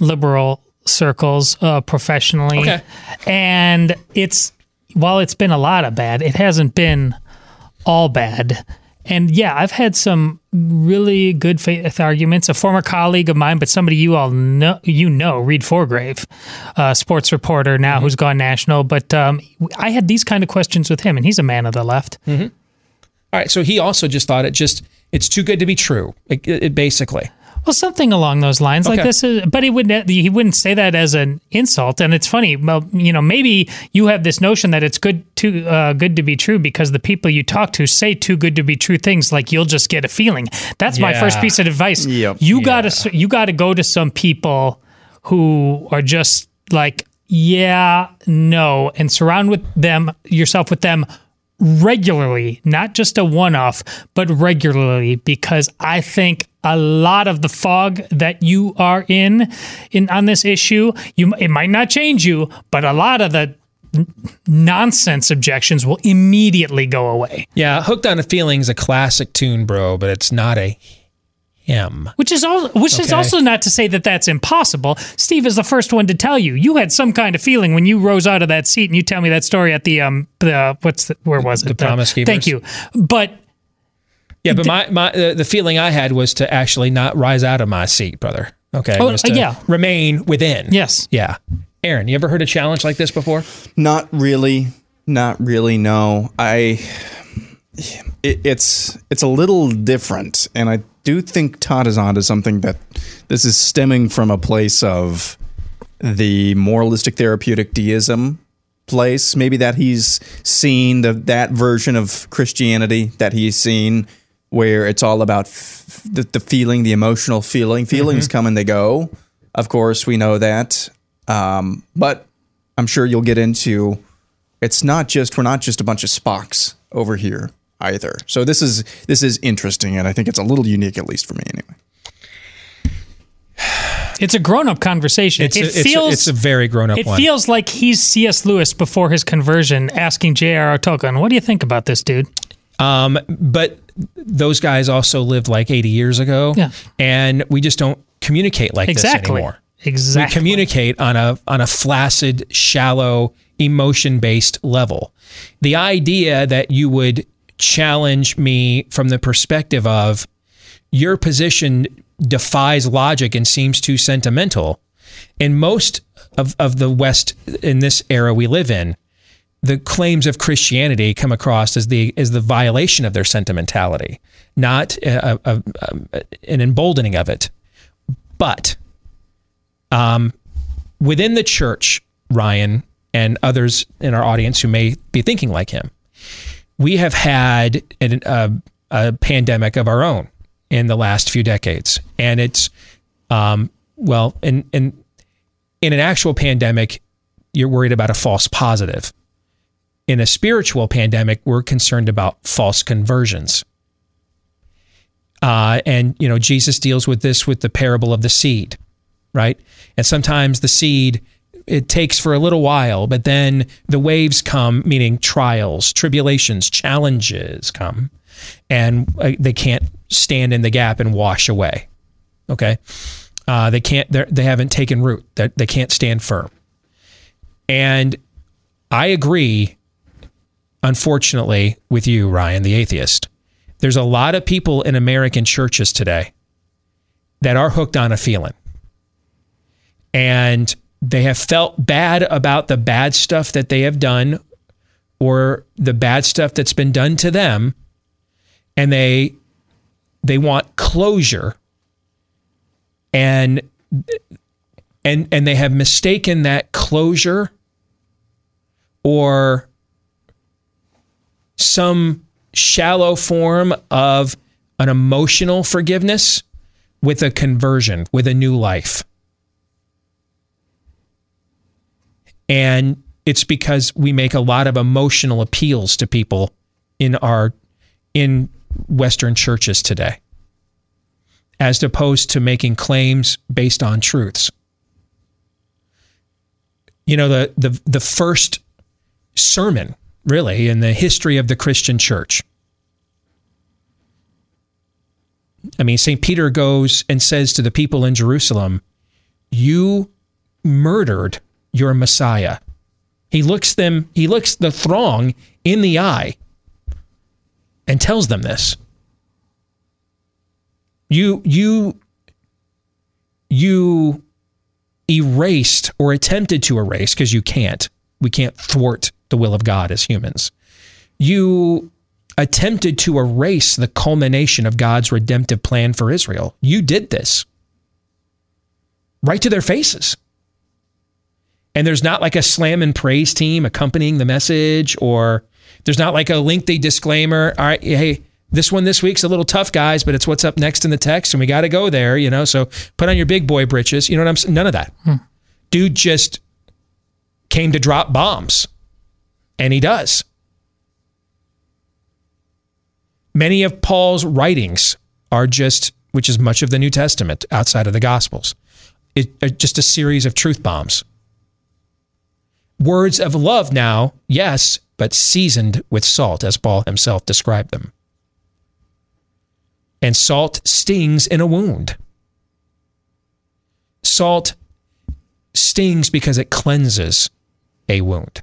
liberal circles uh, professionally. Okay. And it's, while it's been a lot of bad, it hasn't been all bad. And yeah, I've had some really good faith arguments. A former colleague of mine, but somebody you all know, you know, Reid Forgrave, a sports reporter now mm-hmm. who's gone national. But um, I had these kind of questions with him, and he's a man of the left. Mm-hmm. All right, so he also just thought it just it's too good to be true, it, it, basically. Well, something along those lines, like this is. But he wouldn't. He wouldn't say that as an insult. And it's funny. Well, you know, maybe you have this notion that it's good to uh, good to be true because the people you talk to say too good to be true things. Like you'll just get a feeling. That's my first piece of advice. Yep. You gotta you gotta go to some people who are just like yeah, no, and surround with them yourself with them regularly, not just a one off, but regularly, because I think a lot of the fog that you are in in on this issue, you it might not change you, but a lot of the nonsense objections will immediately go away. Yeah, Hooked on a Feeling is a classic tune, bro, but it's not a hymn. Which is all, which is also not to say that that's impossible. Steve is the first one to tell you you had some kind of feeling when you rose out of that seat and you tell me that story at the um the what's the where was it The Promise Keepers? Thank you, but Yeah, but my, my uh, the feeling I had was to actually not rise out of my seat, brother. Okay. Oh, was to uh, yeah. Remain within. Yes. Yeah. Aaron, you ever heard a challenge like this before? Not really. Not really. No. I. It, it's it's a little different, and I do think Todd is onto something that this is stemming from a place of the moralistic therapeutic deism place. Maybe that he's seen the that version of Christianity that he's seen, where it's all about f- the, the feeling, the emotional feeling. Feelings come and they go. Of course, we know that. Um, but I'm sure you'll get into. It's not just we're not just a bunch of Spocks over here either. So this is this is interesting, and I think it's a little unique, at least for me, anyway. it's a grown up conversation. It's it a, it's a- feels it's a very grown up it one. feels like he's C.S. Lewis before his conversion, asking J.R.R. Tolkien, "What do you think about this, dude?" Um, but those guys also lived like 80 years ago. Yeah. And we just don't communicate like Exactly. this anymore. Exactly. We communicate on a on a flaccid, shallow, emotion-based level. The idea that you would challenge me from the perspective of your position defies logic and seems too sentimental. In most of, of the West in this era we live in, the claims of Christianity come across as the as the violation of their sentimentality, not a, a, a- an emboldening of it. But um, within the church, Ryan and others in our audience who may be thinking like him, we have had an, a, a pandemic of our own in the last few decades, and it's um, well, in in in an actual pandemic, you're worried about a false positive. In a spiritual pandemic, we're concerned about false conversions. Uh, and you know, Jesus deals with this with the parable of the seed, right? And sometimes the seed it takes for a little while, but then the waves come, meaning trials, tribulations, challenges come, and uh, they can't stand in the gap and wash away. Okay, uh, they can't. They haven't taken root. They they can't stand firm. And I agree, unfortunately, with you, Ryan, the atheist. There's a lot of people in American churches today that are hooked on a feeling. And they have felt bad about the bad stuff that they have done or the bad stuff that's been done to them and they they want closure and and and they have mistaken that closure or some shallow form of an emotional forgiveness with a conversion, with a new life. And it's because we make a lot of emotional appeals to people in our in Western churches today, as opposed to making claims based on truths. You know, the the the first sermon really in the history of the Christian church. I mean, St. Peter goes and says to the people in Jerusalem, You murdered your Messiah. He looks them, he looks the throng in the eye and tells them this. You, you, you erased or attempted to erase, because you can't. We can't thwart the will of God as humans. You attempted to erase the culmination of God's redemptive plan for Israel. You did this. right to their faces. And there's not like a slam and praise team accompanying the message, or there's not like a lengthy disclaimer. All right, hey, this one this week's a little tough, guys, but it's what's up next in the text, and we got to go there, you know. So put on your big boy britches. You know what I'm saying? None of that. Hmm. Dude just came to drop bombs, and he does. Many of Paul's writings are just, which is much of the New Testament outside of the Gospels, it, are just a series of truth bombs. Words of love now, yes, but seasoned with salt, as Paul himself described them. And salt stings in a wound. Salt stings because it cleanses a wound.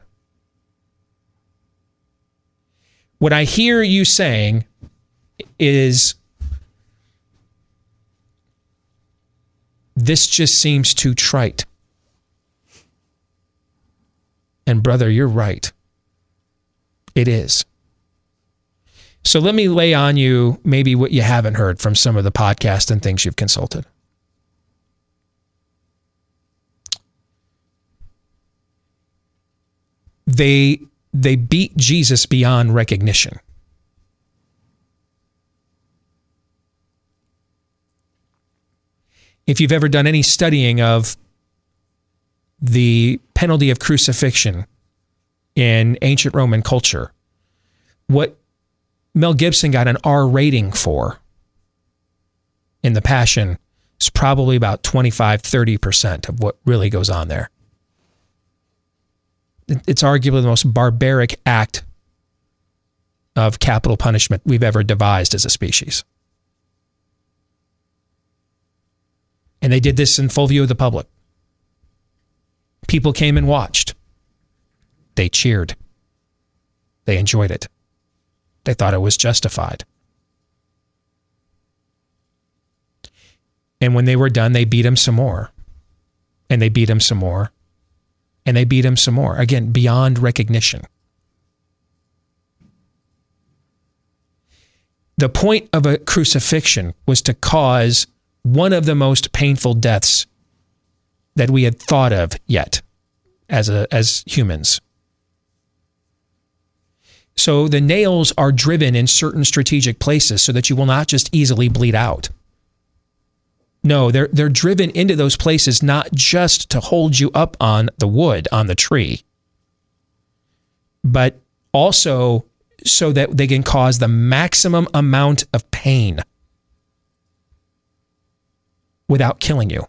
What I hear you saying is this just seems too trite. And brother, you're right. It is. So let me lay on you maybe what you haven't heard from some of the podcasts and things you've consulted. They they beat Jesus beyond recognition. If you've ever done any studying of the penalty of crucifixion in ancient Roman culture, what Mel Gibson got an R rating for in The Passion is probably about 25, 30% of what really goes on there. It's arguably the most barbaric act of capital punishment we've ever devised as a species. And they did this in full view of the public. People came and watched. They cheered. They enjoyed it. They thought it was justified. And when they were done, they beat him some more. And they beat him some more. And they beat him some more. Again, beyond recognition. The point of a crucifixion was to cause one of the most painful deaths that we had thought of yet as a, as humans. So the nails are driven in certain strategic places so that you will not just easily bleed out. No, they're they're driven into those places not just to hold you up on the wood on the tree, but also so that they can cause the maximum amount of pain without killing you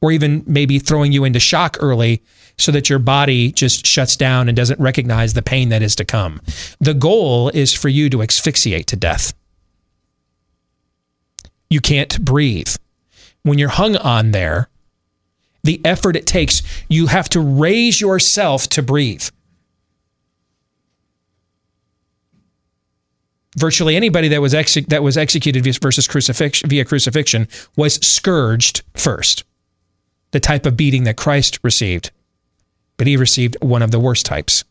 or even maybe throwing you into shock early so that your body just shuts down and doesn't recognize the pain that is to come. The goal is for you to asphyxiate to death. You can't breathe. When you're hung on there, the effort it takes, you have to raise yourself to breathe. Virtually anybody that was exe- that was executed versus crucifixion via crucifixion was scourged first the type of beating that Christ received, but he received one of the worst types.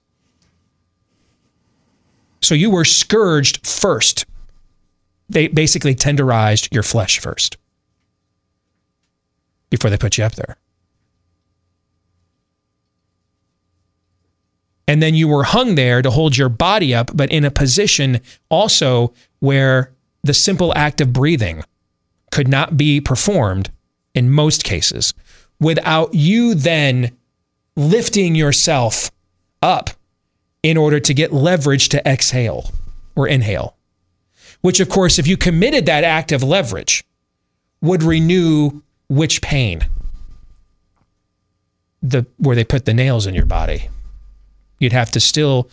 So you were scourged first. They basically tenderized your flesh first before they put you up there. And then you were hung there to hold your body up, but in a position also where the simple act of breathing could not be performed in most cases without you then lifting yourself up in order to get leverage to exhale or inhale. Which, of course, if you committed that act of leverage, would renew which pain? The where they put the nails in your body. You'd have to still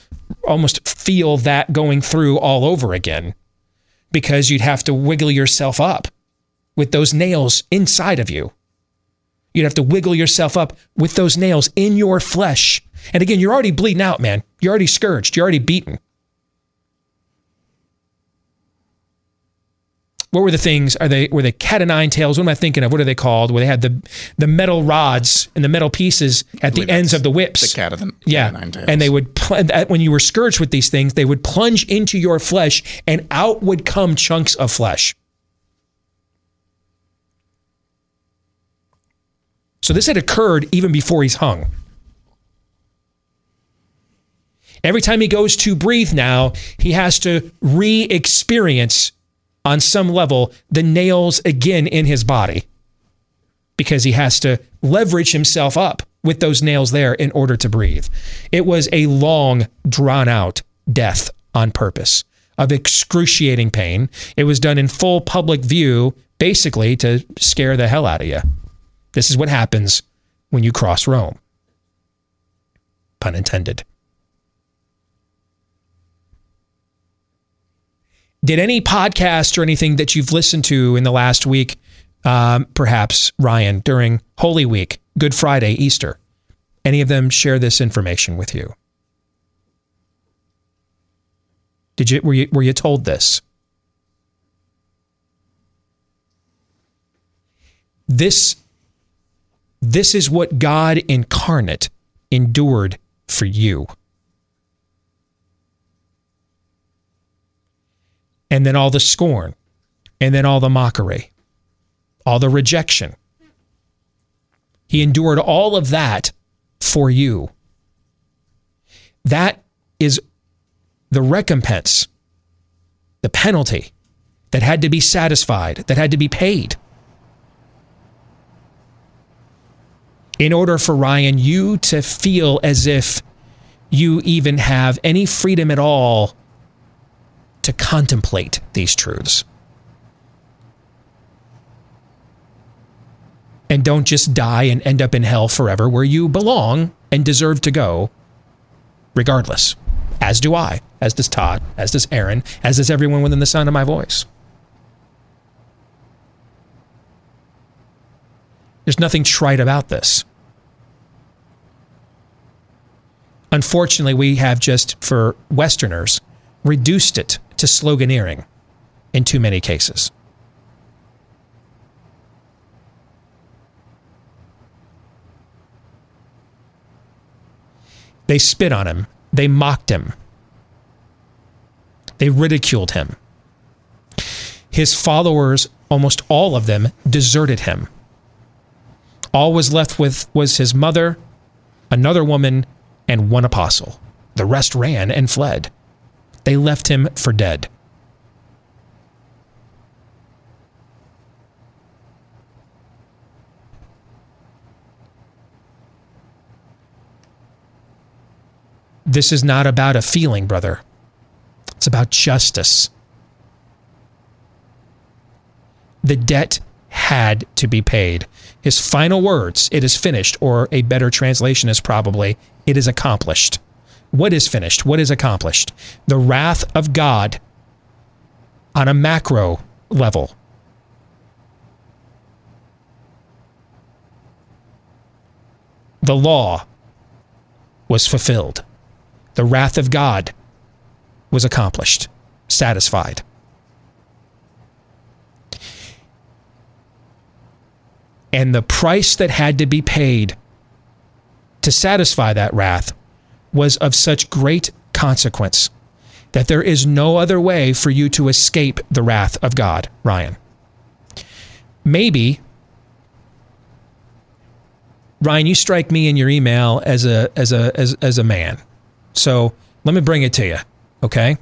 almost feel that going through all over again because you'd have to wiggle yourself up with those nails inside of you. You'd have to wiggle yourself up with those nails in your flesh. And again, you're already bleeding out, man. You're already scourged. You're already beaten. What were the things? Are they were they cat o' nine tails? What am I thinking of? What are they called? Where they had the the metal rods and the metal pieces at the ends of the whips. The cat of the yeah, nine tails. and they would pl- when you were scourged with these things, they would plunge into your flesh, and out would come chunks of flesh. So this had occurred even before he's hung. Every time he goes to breathe now, he has to re experience on some level the nails again in his body because he has to leverage himself up with those nails there in order to breathe. It was a long, drawn out death on purpose of excruciating pain. It was done in full public view, basically to scare the hell out of you. This is what happens when you cross Rome. Pun intended. Did any podcast or anything that you've listened to in the last week, um, perhaps Ryan, during Holy Week, Good Friday, Easter, any of them share this information with you? Did you were you were you told this? This this is what God incarnate endured for you. And then all the scorn, and then all the mockery, all the rejection. He endured all of that for you. That is the recompense, the penalty that had to be satisfied, that had to be paid. In order for Ryan, you to feel as if you even have any freedom at all to contemplate these truths. And don't just die and end up in hell forever where you belong and deserve to go, regardless. As do I, as does Todd, as does Aaron, as does everyone within the sound of my voice. There's nothing trite about this. Unfortunately, we have just, for Westerners, reduced it to sloganeering in too many cases. They spit on him they mocked him. They ridiculed him. His followers, almost all of them, deserted him. All was left with was his mother, another woman, and one apostle. The rest ran and fled. They left him for dead. This is not about a feeling, brother. It's about justice. The debt had to be paid. His final words, it is finished, or a better translation is probably, it is accomplished. What is finished? What is accomplished? The wrath of God on a macro level. The law was fulfilled the wrath of God was accomplished, satisfied. And the price that had to be paid to satisfy that wrath was of such great consequence that there is no other way for you to escape the wrath of God, Ryan. Maybe Ryan, you strike me in your email as a as a as, as a man. So let me bring it to you, okay?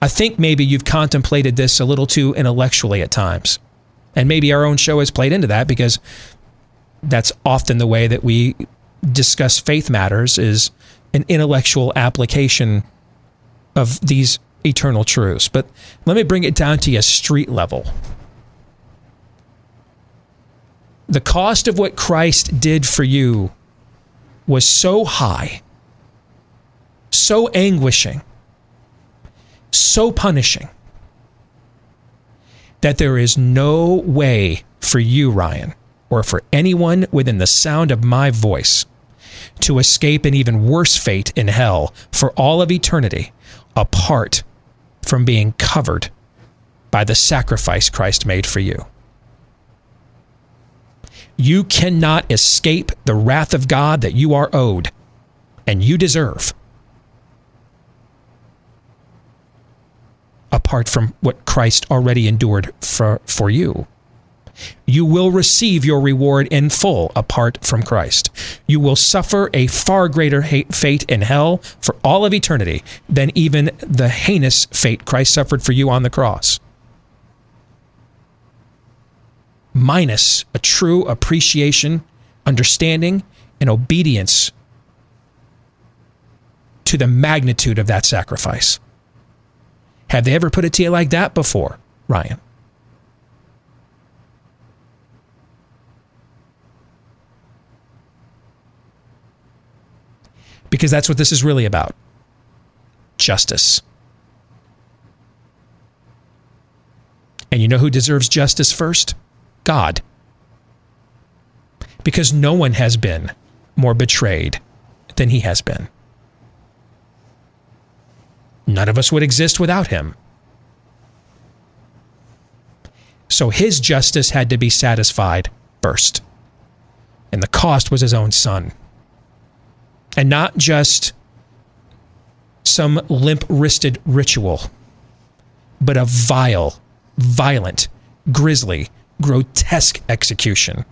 I think maybe you've contemplated this a little too intellectually at times. And maybe our own show has played into that because that's often the way that we discuss faith matters is an intellectual application of these eternal truths. But let me bring it down to a street level. The cost of what Christ did for you was so high so anguishing, so punishing, that there is no way for you, Ryan, or for anyone within the sound of my voice to escape an even worse fate in hell for all of eternity apart from being covered by the sacrifice Christ made for you. You cannot escape the wrath of God that you are owed and you deserve apart from what Christ already endured for, for you. You will receive your reward in full apart from Christ. You will suffer a far greater fate in hell for all of eternity than even the heinous fate Christ suffered for you on the cross. Minus a true appreciation, understanding, and obedience to the magnitude of that sacrifice. Have they ever put it to you like that before, Ryan? Because that's what this is really about justice. And you know who deserves justice first? God. Because no one has been more betrayed than he has been. None of us would exist without him. So his justice had to be satisfied first. And the cost was his own son. And not just some limp wristed ritual, but a vile, violent, grisly, grotesque execution.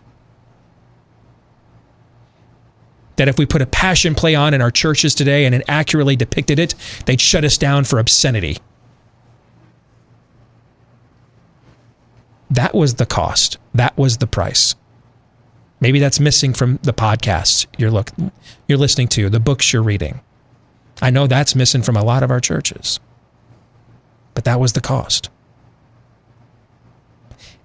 That if we put a passion play on in our churches today and it accurately depicted it, they'd shut us down for obscenity. That was the cost. That was the price. Maybe that's missing from the podcasts you're look you're listening to, the books you're reading. I know that's missing from a lot of our churches. But that was the cost.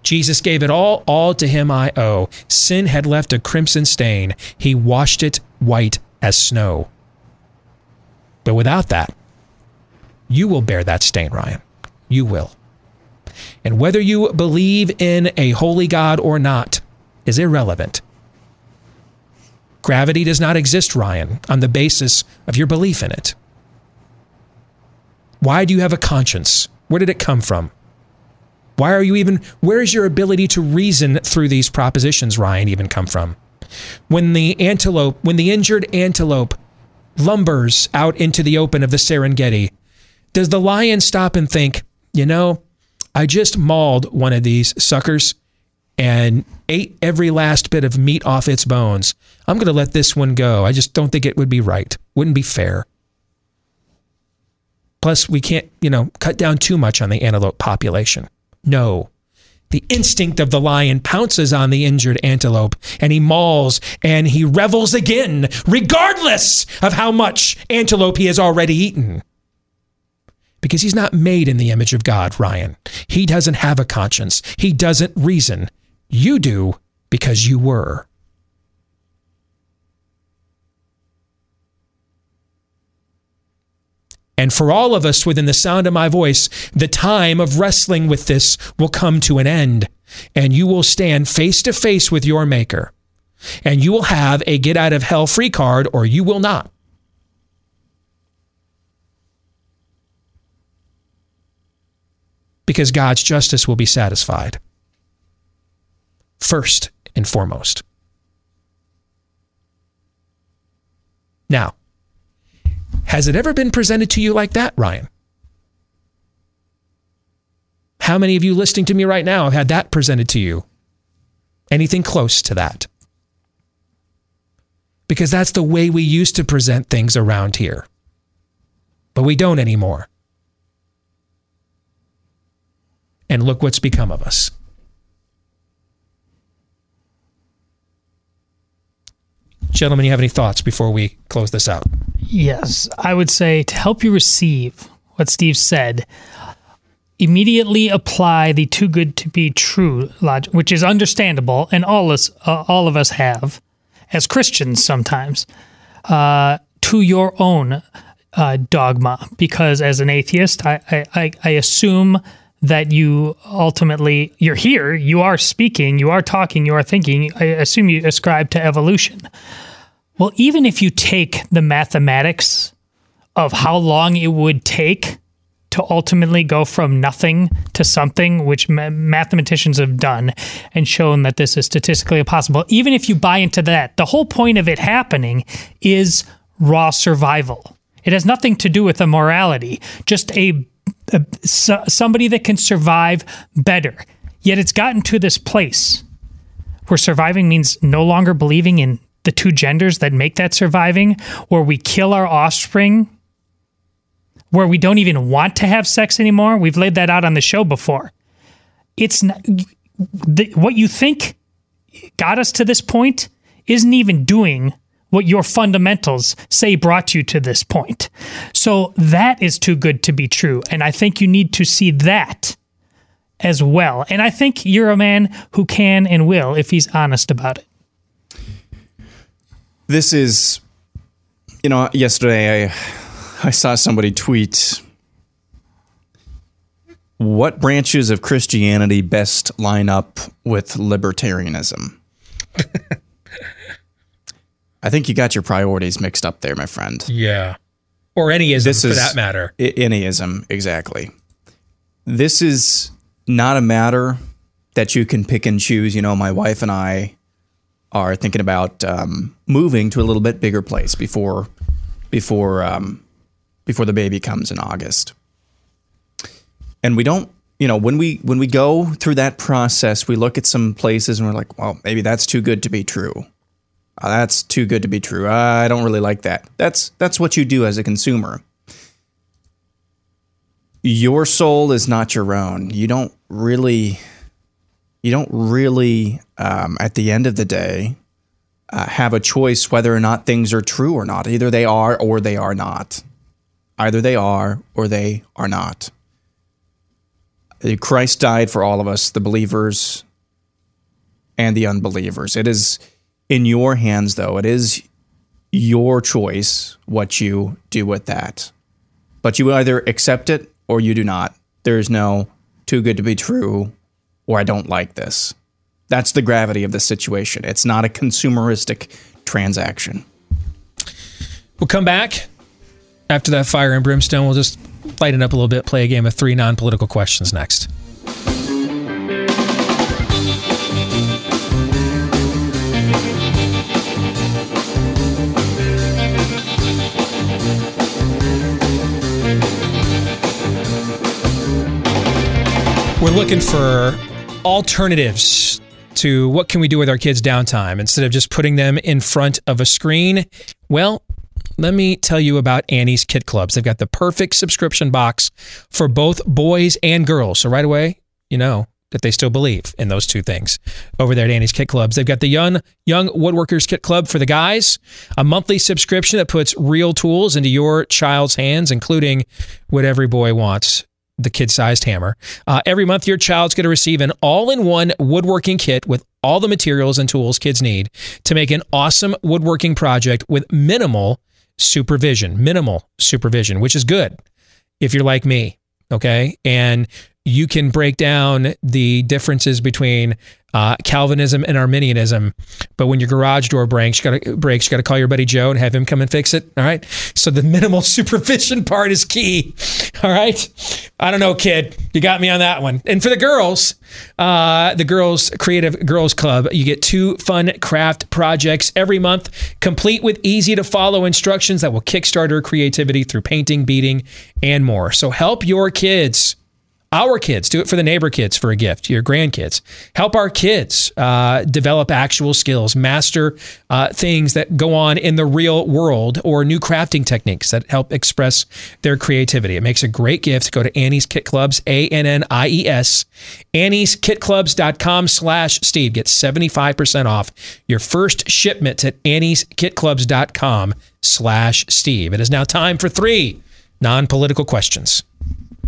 Jesus gave it all, all to him I owe. Sin had left a crimson stain. He washed it white as snow. But without that, you will bear that stain, Ryan. You will. And whether you believe in a holy God or not is irrelevant. Gravity does not exist, Ryan, on the basis of your belief in it. Why do you have a conscience? Where did it come from? Why are you even, where is your ability to reason through these propositions, Ryan, even come from? When the antelope, when the injured antelope lumbers out into the open of the Serengeti, does the lion stop and think, you know, I just mauled one of these suckers and ate every last bit of meat off its bones. I'm going to let this one go. I just don't think it would be right. Wouldn't be fair. Plus, we can't, you know, cut down too much on the antelope population. No. The instinct of the lion pounces on the injured antelope and he mauls and he revels again, regardless of how much antelope he has already eaten. Because he's not made in the image of God, Ryan. He doesn't have a conscience, he doesn't reason. You do because you were. And for all of us within the sound of my voice, the time of wrestling with this will come to an end, and you will stand face to face with your Maker. And you will have a get out of hell free card, or you will not. Because God's justice will be satisfied. First and foremost. Now, has it ever been presented to you like that, Ryan? How many of you listening to me right now have had that presented to you? Anything close to that? Because that's the way we used to present things around here. But we don't anymore. And look what's become of us. Gentlemen, you have any thoughts before we close this out? Yes, I would say to help you receive what Steve said, immediately apply the too good to be true logic, which is understandable, and all us, uh, all of us have as Christians sometimes, uh, to your own uh, dogma. Because as an atheist, I, I, I assume that you ultimately you're here, you are speaking, you are talking, you are thinking. I assume you ascribe to evolution. Well, even if you take the mathematics of how long it would take to ultimately go from nothing to something, which ma- mathematicians have done and shown that this is statistically impossible, even if you buy into that, the whole point of it happening is raw survival. It has nothing to do with a morality, just a, a somebody that can survive better. Yet it's gotten to this place where surviving means no longer believing in the two genders that make that surviving, where we kill our offspring, where we don't even want to have sex anymore. We've laid that out on the show before. It's not, the, what you think got us to this point isn't even doing what your fundamentals say brought you to this point. So that is too good to be true. And I think you need to see that as well. And I think you're a man who can and will if he's honest about it. This is, you know, yesterday I, I saw somebody tweet what branches of Christianity best line up with libertarianism. I think you got your priorities mixed up there, my friend. Yeah. Or anyism for that matter. I- anyism, exactly. This is not a matter that you can pick and choose. You know, my wife and I are thinking about um, moving to a little bit bigger place before before um, before the baby comes in August. And we don't, you know, when we when we go through that process, we look at some places and we're like, well, maybe that's too good to be true. Uh, that's too good to be true. I don't really like that. That's that's what you do as a consumer. Your soul is not your own. You don't really, you don't really, um, at the end of the day, uh, have a choice whether or not things are true or not. Either they are or they are not. Either they are or they are not. Christ died for all of us, the believers and the unbelievers. It is in your hands, though. It is your choice what you do with that. But you either accept it or you do not. There is no too good to be true or I don't like this. That's the gravity of the situation. It's not a consumeristic transaction. We'll come back after that fire and brimstone. We'll just lighten up a little bit, play a game of three non political questions next. We're looking for alternatives to what can we do with our kids' downtime instead of just putting them in front of a screen. Well, let me tell you about Annie's Kit Clubs. They've got the perfect subscription box for both boys and girls. So right away, you know that they still believe in those two things over there at Annie's Kit Clubs. They've got the Young Young Woodworkers Kit Club for the guys, a monthly subscription that puts real tools into your child's hands, including what every boy wants the kid sized hammer. Uh, every month, your child's going to receive an all in one woodworking kit with all the materials and tools kids need to make an awesome woodworking project with minimal supervision, minimal supervision, which is good if you're like me. Okay. And you can break down the differences between uh, Calvinism and Arminianism. But when your garage door breaks, you got to breaks, you got to call your buddy Joe and have him come and fix it. All right. So the minimal supervision part is key. All right. I don't know, kid. You got me on that one. And for the girls, uh, the girls creative girls club, you get two fun craft projects every month, complete with easy to follow instructions that will kickstart her creativity through painting, beading, and more. So help your kids our kids do it for the neighbor kids for a gift your grandkids. Help our kids uh, develop actual skills master uh, things that go on in the real world or new crafting techniques that help express their creativity. It makes a great gift. Go to annie's kit clubs a-n-n-i-e-s annieskitclubs.com slash steve. Get 75% off your first shipment at annieskitclubs.com slash steve. It is now time for three non-political questions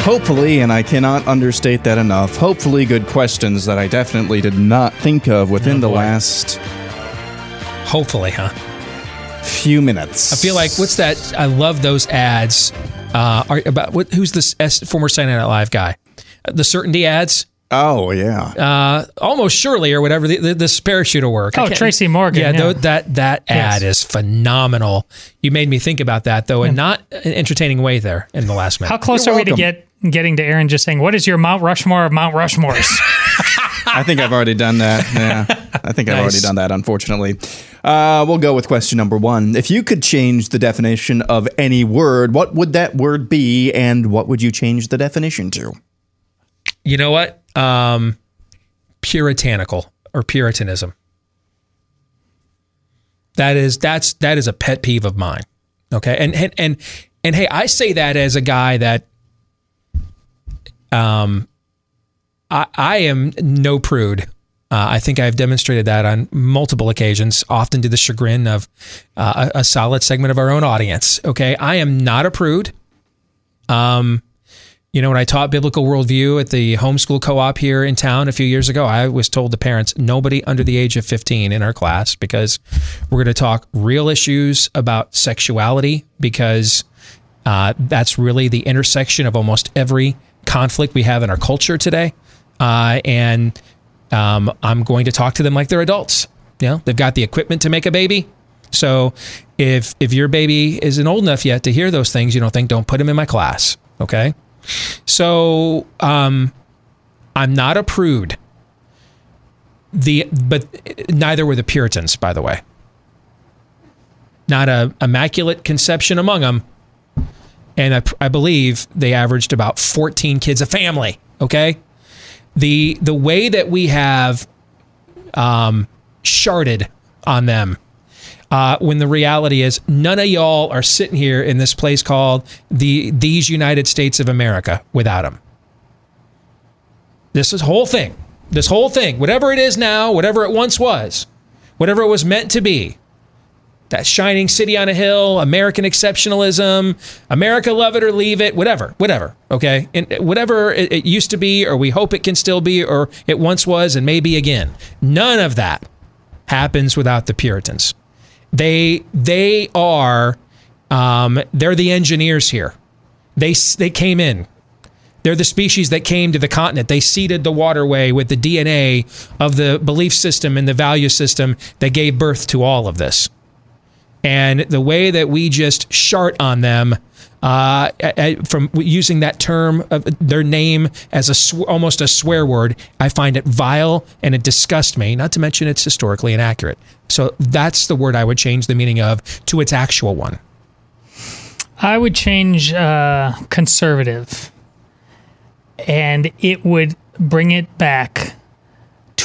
Hopefully, and I cannot understate that enough, hopefully good questions that I definitely did not think of within the last hopefully, huh? Few minutes. I feel like what's that? I love those ads. Uh, are, about what? Who's this S, former Saturday Night Live guy? Uh, The certainty ads. Oh yeah, uh, almost surely or whatever. The, the, this parachute will work. Oh, Tracy Morgan, Yeah, yeah. tho- that that ad Yes. is phenomenal. You made me think about that though, and not an entertaining way there in the last minute. How close are we to get getting to Aaron just saying, "What is your Mount Rushmore of Mount Rushmores?" I think I've already done that. Yeah, I think I've Nice. already done that. Unfortunately, uh, we'll go with question number one. If you could change the definition of any word, what would that word be, and what would you change the definition to? You know what? Um, puritanical or puritanism. That is that's that is a pet peeve of mine. Okay, and and and and hey, I say that as a guy that, um, I I am no prude. Uh, I think I've demonstrated that on multiple occasions, often to the chagrin of uh, a, a solid segment of our own audience. Okay, I am not a prude. Um, you know, when I taught biblical worldview at the homeschool co-op here in town a few years ago, I was told to parents nobody under the age of 15 in our class because we're going to talk real issues about sexuality because uh, that's really the intersection of almost every conflict we have in our culture today. Uh, and um, I'm going to talk to them like they're adults. You know, they've got the equipment to make a baby. So if if your baby isn't old enough yet to hear those things, you don't think, don't put them in my class. Okay. So um, I'm not a prude. The but neither were the Puritans, by the way. Not a immaculate conception among them, and I, I believe they averaged about 14 kids a family. Okay, the the way that we have um, sharded on them uh, when the reality is none of y'all are sitting here in this place called the these United States of America without them. This is whole thing, this whole thing, whatever it is now, whatever it once was, whatever it was meant to be, that shining city on a hill, American exceptionalism, America love it or leave it, whatever, whatever. Okay, and whatever it, it used to be, or we hope it can still be, or it once was, and maybe again. None of that happens without the Puritans. They they are um, they're the engineers here. They they came in. They're the species that came to the continent. They seeded the waterway with the DNA of the belief system and the value system that gave birth to all of this. And the way that we just shart on them uh, from using that term of their name as a sw- almost a swear word, I find it vile and it disgusts me. Not to mention it's historically inaccurate. So that's the word I would change the meaning of to its actual one. I would change uh, conservative, and it would bring it back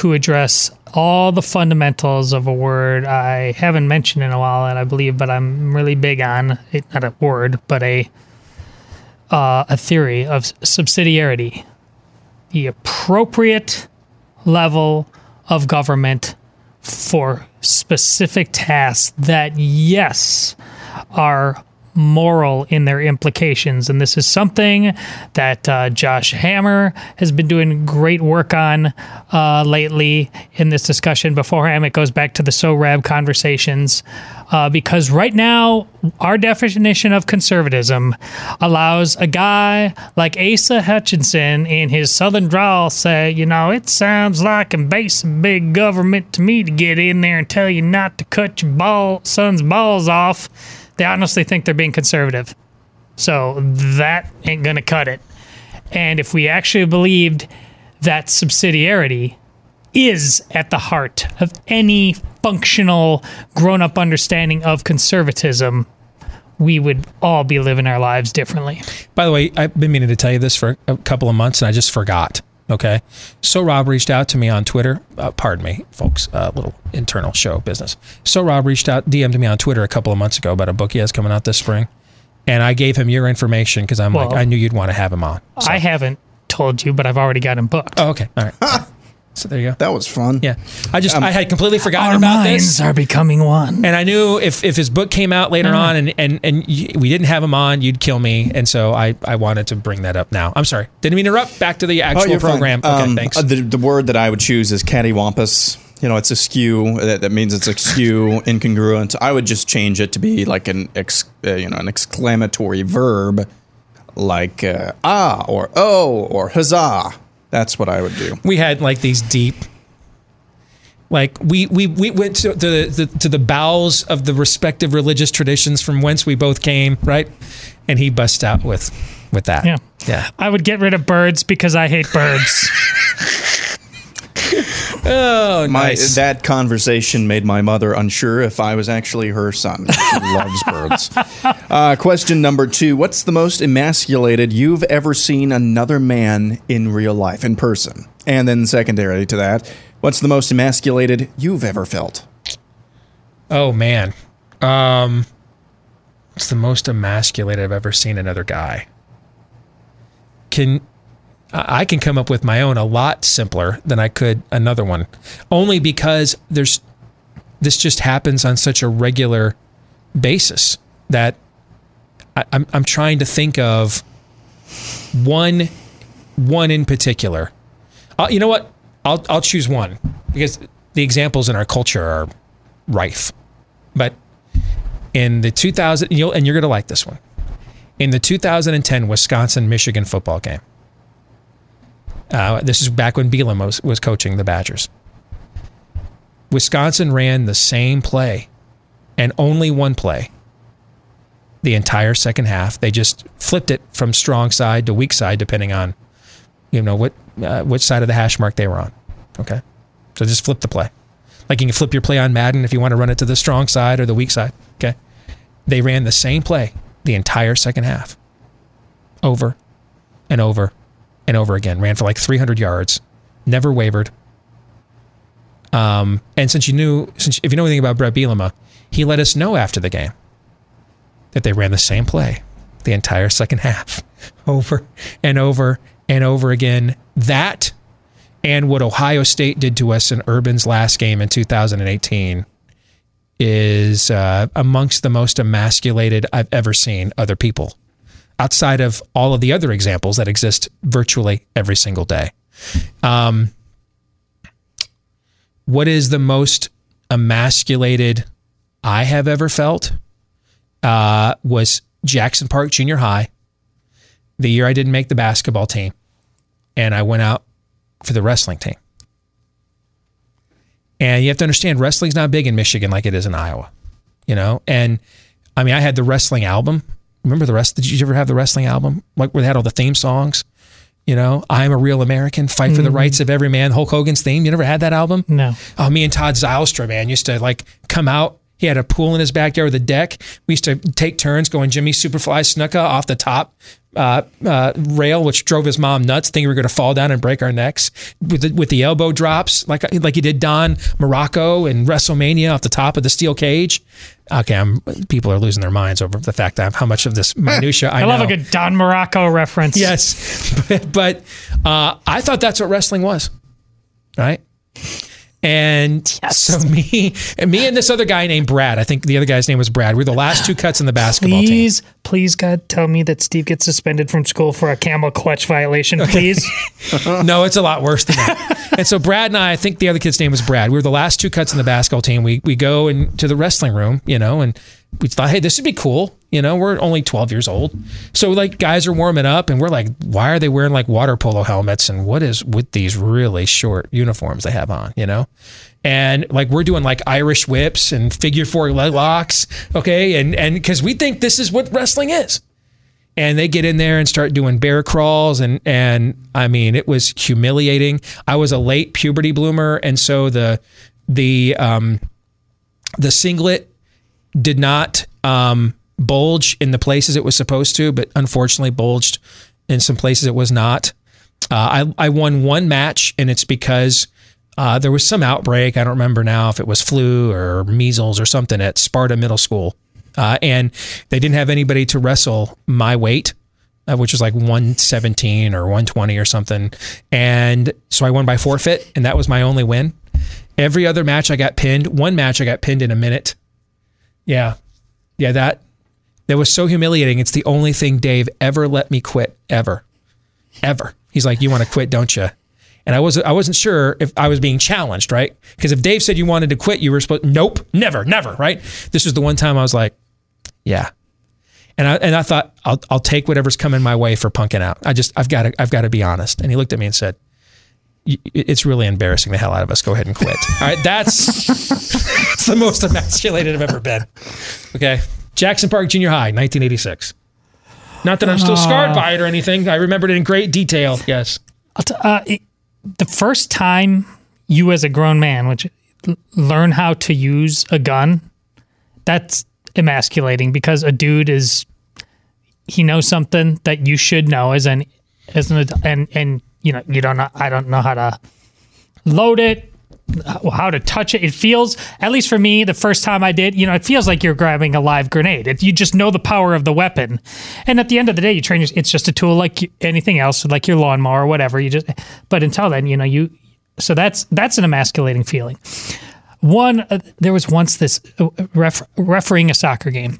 to address all the fundamentals of a word I haven't mentioned in a while, and I believe, but I'm really big on it. Not a word, but a uh, a theory of subsidiarity, the appropriate level of government for specific tasks that, yes, are moral in their implications. And this is something that uh, Josh Hammer has been doing great work on uh, lately in this discussion. Before it goes back to the Sohrab conversations. Uh, because right now, our definition of conservatism allows a guy like Asa Hutchinson in his southern drawl say, you know, it sounds like embracing big government to me to get in there and tell you not to cut your ball son's balls off. They honestly think they're being conservative. So that ain't going to cut it. And if we actually believed that subsidiarity is at the heart of any functional grown up understanding of conservatism, we would all be living our lives differently. By the way, I've been meaning to tell you this for a couple of months and I just forgot. Okay. So Rob reached out to me on Twitter. Uh, pardon me, folks, a uh, little internal show business. So Rob reached out, DM'd me on Twitter a couple of months ago about a book he has coming out this spring. And I gave him your information because I'm like, I knew you'd want to have him on. I haven't told you, but I've already got him booked. Oh, okay. All right. so there you go. That was fun. Yeah. I just, Um, I had completely forgotten our about minds this. are becoming one. And I knew if, if his book came out later Mhm. on and, and, and y- we didn't have him on, you'd kill me. And so I, I wanted to bring that up now. I'm sorry. Didn't mean to interrupt. Back to the actual Oh, you're fine. program. Okay, Um, thanks. uh, The, the word that I would choose is cattywampus. You know, it's askew. That, that means it's askew, incongruent. I would just change it to be like an ex, uh, you know, an exclamatory verb, like uh, ah or oh or huzzah. That's what I would do. We had like these deep, like we we we went to the, the to the bowels of the respective religious traditions from whence we both came, right? And he bust out with with that. Yeah. Yeah. I would get rid of birds because I hate birds. Oh, My nice. that conversation made my mother unsure if I was actually her son. She loves birds. Uh, question number two: What's the most emasculated you've ever seen another man in real life, in person? And then, secondary to that, what's the most emasculated you've ever felt? Oh man. Um it's the most emasculated I've ever seen another guy. Can I can come up with my own a lot simpler than I could another one. Only because there's this just happens on such a regular basis that I, I'm I'm trying to think of one one in particular. Uh, you know what? I'll I'll choose one because the examples in our culture are rife. But in the 2000, you'll, and you're going to like this one. In the 2010 Wisconsin Michigan football game, uh, this is back when Bielema was, was coaching the Badgers. Wisconsin ran the same play and only one play the entire second half. They just flipped it from strong side to weak side, depending on you know what uh, which side of the hash mark they were on. Okay, so just flip the play. Like you can flip your play on Madden if you want to run it to the strong side or the weak side. Okay, they ran the same play the entire second half, over and over and over again. Ran for like 300 yards, never wavered. Um, and since you knew, since if you know anything about Bret Bielema, he let us know after the game that they ran the same play the entire second half, over and over and over again. That and what Ohio State did to us in Urban's last game in 2018 is uh, amongst the most emasculated I've ever seen other people, outside of all of the other examples that exist virtually every single day. Um, what is the most emasculated I have ever felt? Uh, was Jackson Park Junior High, the year I didn't make the basketball team, and I went out for the wrestling team. And you have to understand, wrestling's not big in Michigan like it is in Iowa, you know. And I mean, I had the wrestling album. Remember the rest? Did you ever have the wrestling album? Like where they had all the theme songs. You know, I'm a real American. Fight for the Mm. rights of every man. Hulk Hogan's theme. You never had that album? No. Oh, me and Todd Zylstra, man, used to like come out. He had a pool in his backyard with a deck. We used to take turns going Jimmy Superfly Snuka off the top uh, uh, rail, which drove his mom nuts, thinking we were going to fall down and break our necks with the, with the elbow drops, like like he did Don Muraco in WrestleMania off the top of the steel cage. Okay, I'm, people are losing their minds over the fact that how much of this minutia I, I, love know. a good Don Muraco reference. Yes, but, but uh, I thought that's what wrestling was, right? And so me and me and this other guy named Brad. I think the other guy's name was Brad. We were the last two cuts in the basketball team. Please, please, God, tell me that Steve gets suspended from school for a camel clutch violation, please. no, it's a lot worse than that. and so Brad and I, I think the other kid's name was Brad. We were the last two cuts in the basketball team. We we go into the wrestling room, you know, and we thought, hey, this would be cool. You know, we're only 12 years old. So like guys are warming up and we're like, why are they wearing like water polo helmets? And what is with these really short uniforms they have on, you know? And like we're doing like Irish whips and figure four leg locks. Okay. And and because we think this is what wrestling is and they get in there and start doing bear crawls and and I mean it was humiliating. I was a late puberty bloomer and so the the um the singlet did not um bulge in the places it was supposed to, but unfortunately bulged in some places it was not. Uh, I I won one match and it's because uh, there was some outbreak. I don't remember now if it was flu or measles or something at Sparta Middle School. Uh, and they didn't have anybody to wrestle my weight, uh, which was like 117 or 120 or something. And so I won by forfeit, and that was my only win. Every other match I got pinned. One match I got pinned in a minute. Yeah. Yeah, that that was so humiliating. It's the only thing Dave ever let me quit ever. Ever. He's like, "You want to quit, don't you?" And I wasn't I wasn't sure if I was being challenged, right? Because if Dave said you wanted to quit, you were supposed nope, never, never, right? This was the one time I was like, yeah. And I and I thought I'll I'll take whatever's coming my way for punking out. I just I've got to I've got to be honest. And he looked at me and said, it's really embarrassing the hell out of us. Go ahead and quit. All right, that's, that's the most emasculated I've ever been. Okay, Jackson Park Junior High, 1986. Not that I'm still scarred Uh. by it or anything. I remembered it in great detail. Yes. Uh, it, the first time you, as a grown man, which learn how to use a gun, that's emasculating because a dude is he knows something that you should know as an as an adult, and and you know you don't know I don't know how to load it how to touch it. It feels at least for me the first time i did you know it feels like you're grabbing a live grenade. If you just know the power of the weapon. And at the end of the day you train it's just a tool like anything else like your lawnmower or whatever. You just but until then you know you so that's that's an emasculating feeling. One uh, there was once this uh, ref, refereeing a soccer game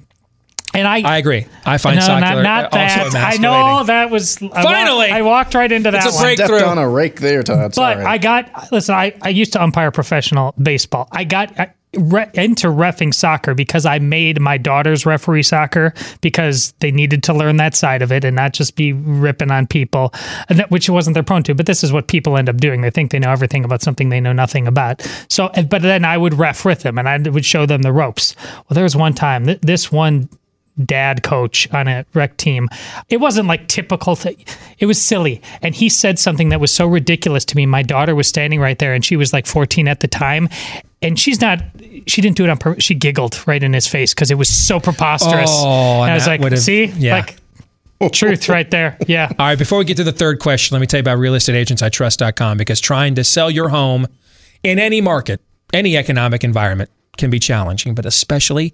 and I, I agree. I find no, soccer not, not also that. I emasculating. know that was I wa- Finally! I walked right into that It's a breakthrough. Stepped on a rake there, Todd. But Sorry. I got listen. I, I used to umpire professional baseball. I got uh, re- into refing soccer because I made my daughters referee soccer because they needed to learn that side of it and not just be ripping on people, and that, which wasn't their prone to. But this is what people end up doing. They think they know everything about something they know nothing about. So, but then I would ref with them and I would show them the ropes. Well, there was one time th- this one dad coach on a rec team. It wasn't like typical thing. It was silly. And he said something that was so ridiculous to me. My daughter was standing right there and she was like 14 at the time. And she's not, she didn't do it on purpose. She giggled right in his face because it was so preposterous. Oh, and I was like, see? yeah. Like, truth right there. Yeah. All right, before we get to the third question, let me tell you about realestateagentsitrust.com because trying to sell your home in any market, any economic environment can be challenging, but especially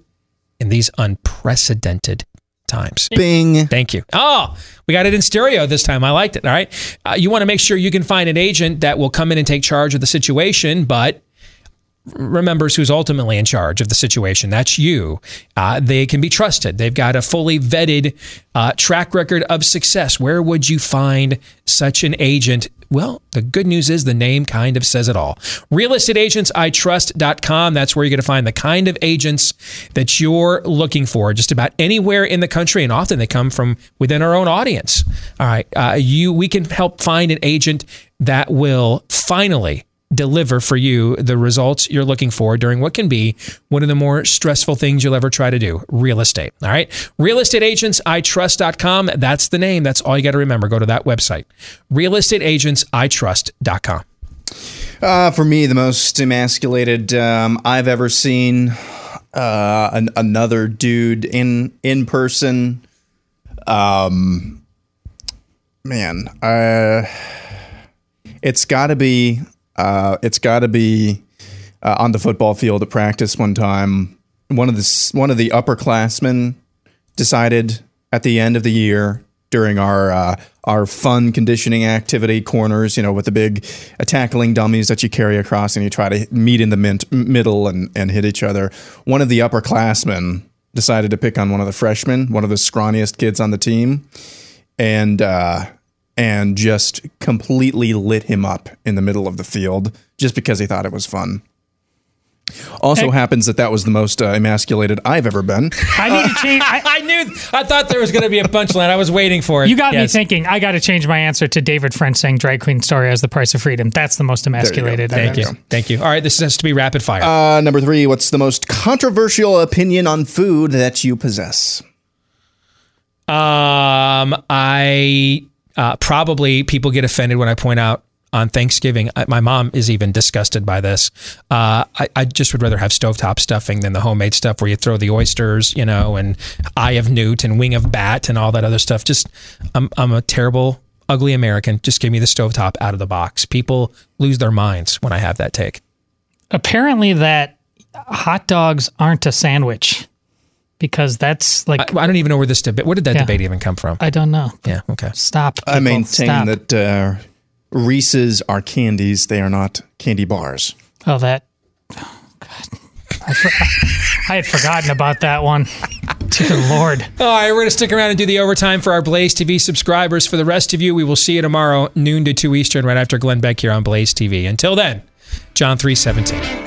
in these unprecedented times. Bing. Thank you. Oh, we got it in stereo this time. I liked it. All right. Uh, you want to make sure you can find an agent that will come in and take charge of the situation, but remembers who's ultimately in charge of the situation. That's you. Uh, they can be trusted. They've got a fully vetted uh, track record of success. Where would you find such an agent? Well, the good news is the name kind of says it all. RealestateAgentsITrust.com. That's where you're going to find the kind of agents that you're looking for just about anywhere in the country. And often they come from within our own audience. All right. Uh, you, we can help find an agent that will finally deliver for you the results you're looking for during what can be one of the more stressful things you'll ever try to do real estate. All right. Realestateagentsitrust.com. That's the name. That's all you got to remember. Go to that website. Realestateagentsitrust.com. Uh, for me, the most emasculated um, I've ever seen. Uh, an, another dude in in person. Um, man, uh, it's got to be. Uh, it's got to be uh, on the football field at practice one time. One of the one of the upperclassmen decided at the end of the year during our uh, our fun conditioning activity corners, you know, with the big uh, tackling dummies that you carry across and you try to meet in the mint, middle and, and hit each other. One of the upperclassmen decided to pick on one of the freshmen, one of the scrawniest kids on the team, and uh, and just completely lit him up in the middle of the field just because he thought it was fun. Also happens that that was the most uh, emasculated I've ever been. I need to change. I, I knew, I thought there was going to be a punchline. I was waiting for it. You got me thinking. I got to change my answer to David French saying "drag queen story" as the price of freedom. That's the most emasculated. I've Thank ever you. Thank you. All right. This has to be rapid fire. Uh, number three, what's the most controversial opinion on food that you possess? Um, I uh, probably people get offended when I point out on Thanksgiving. I, my mom is even disgusted by this. Uh, I, I just would rather have stovetop stuffing than the homemade stuff where you throw the oysters, you know, and eye of newt and wing of bat and all that other stuff. Just, I'm, I'm a terrible, ugly American. Just give me the stovetop out of the box. People lose their minds when I have that take. apparently that hot dogs aren't a sandwich because that's like I, I don't even know where this debate. Where did that Yeah. debate even come from? I don't know. Yeah. Okay. Stop. I people, maintain stop. that uh, Reese's are candies; they are not candy bars. Oh, that. oh, God. I, for, I had forgotten about that one. Dear Lord. All right, we're going to stick around and do the overtime for our Blaze TV subscribers. For the rest of you, we will see you tomorrow, noon to 2 Eastern, right after Glenn Beck here on Blaze TV. Until then, John 317.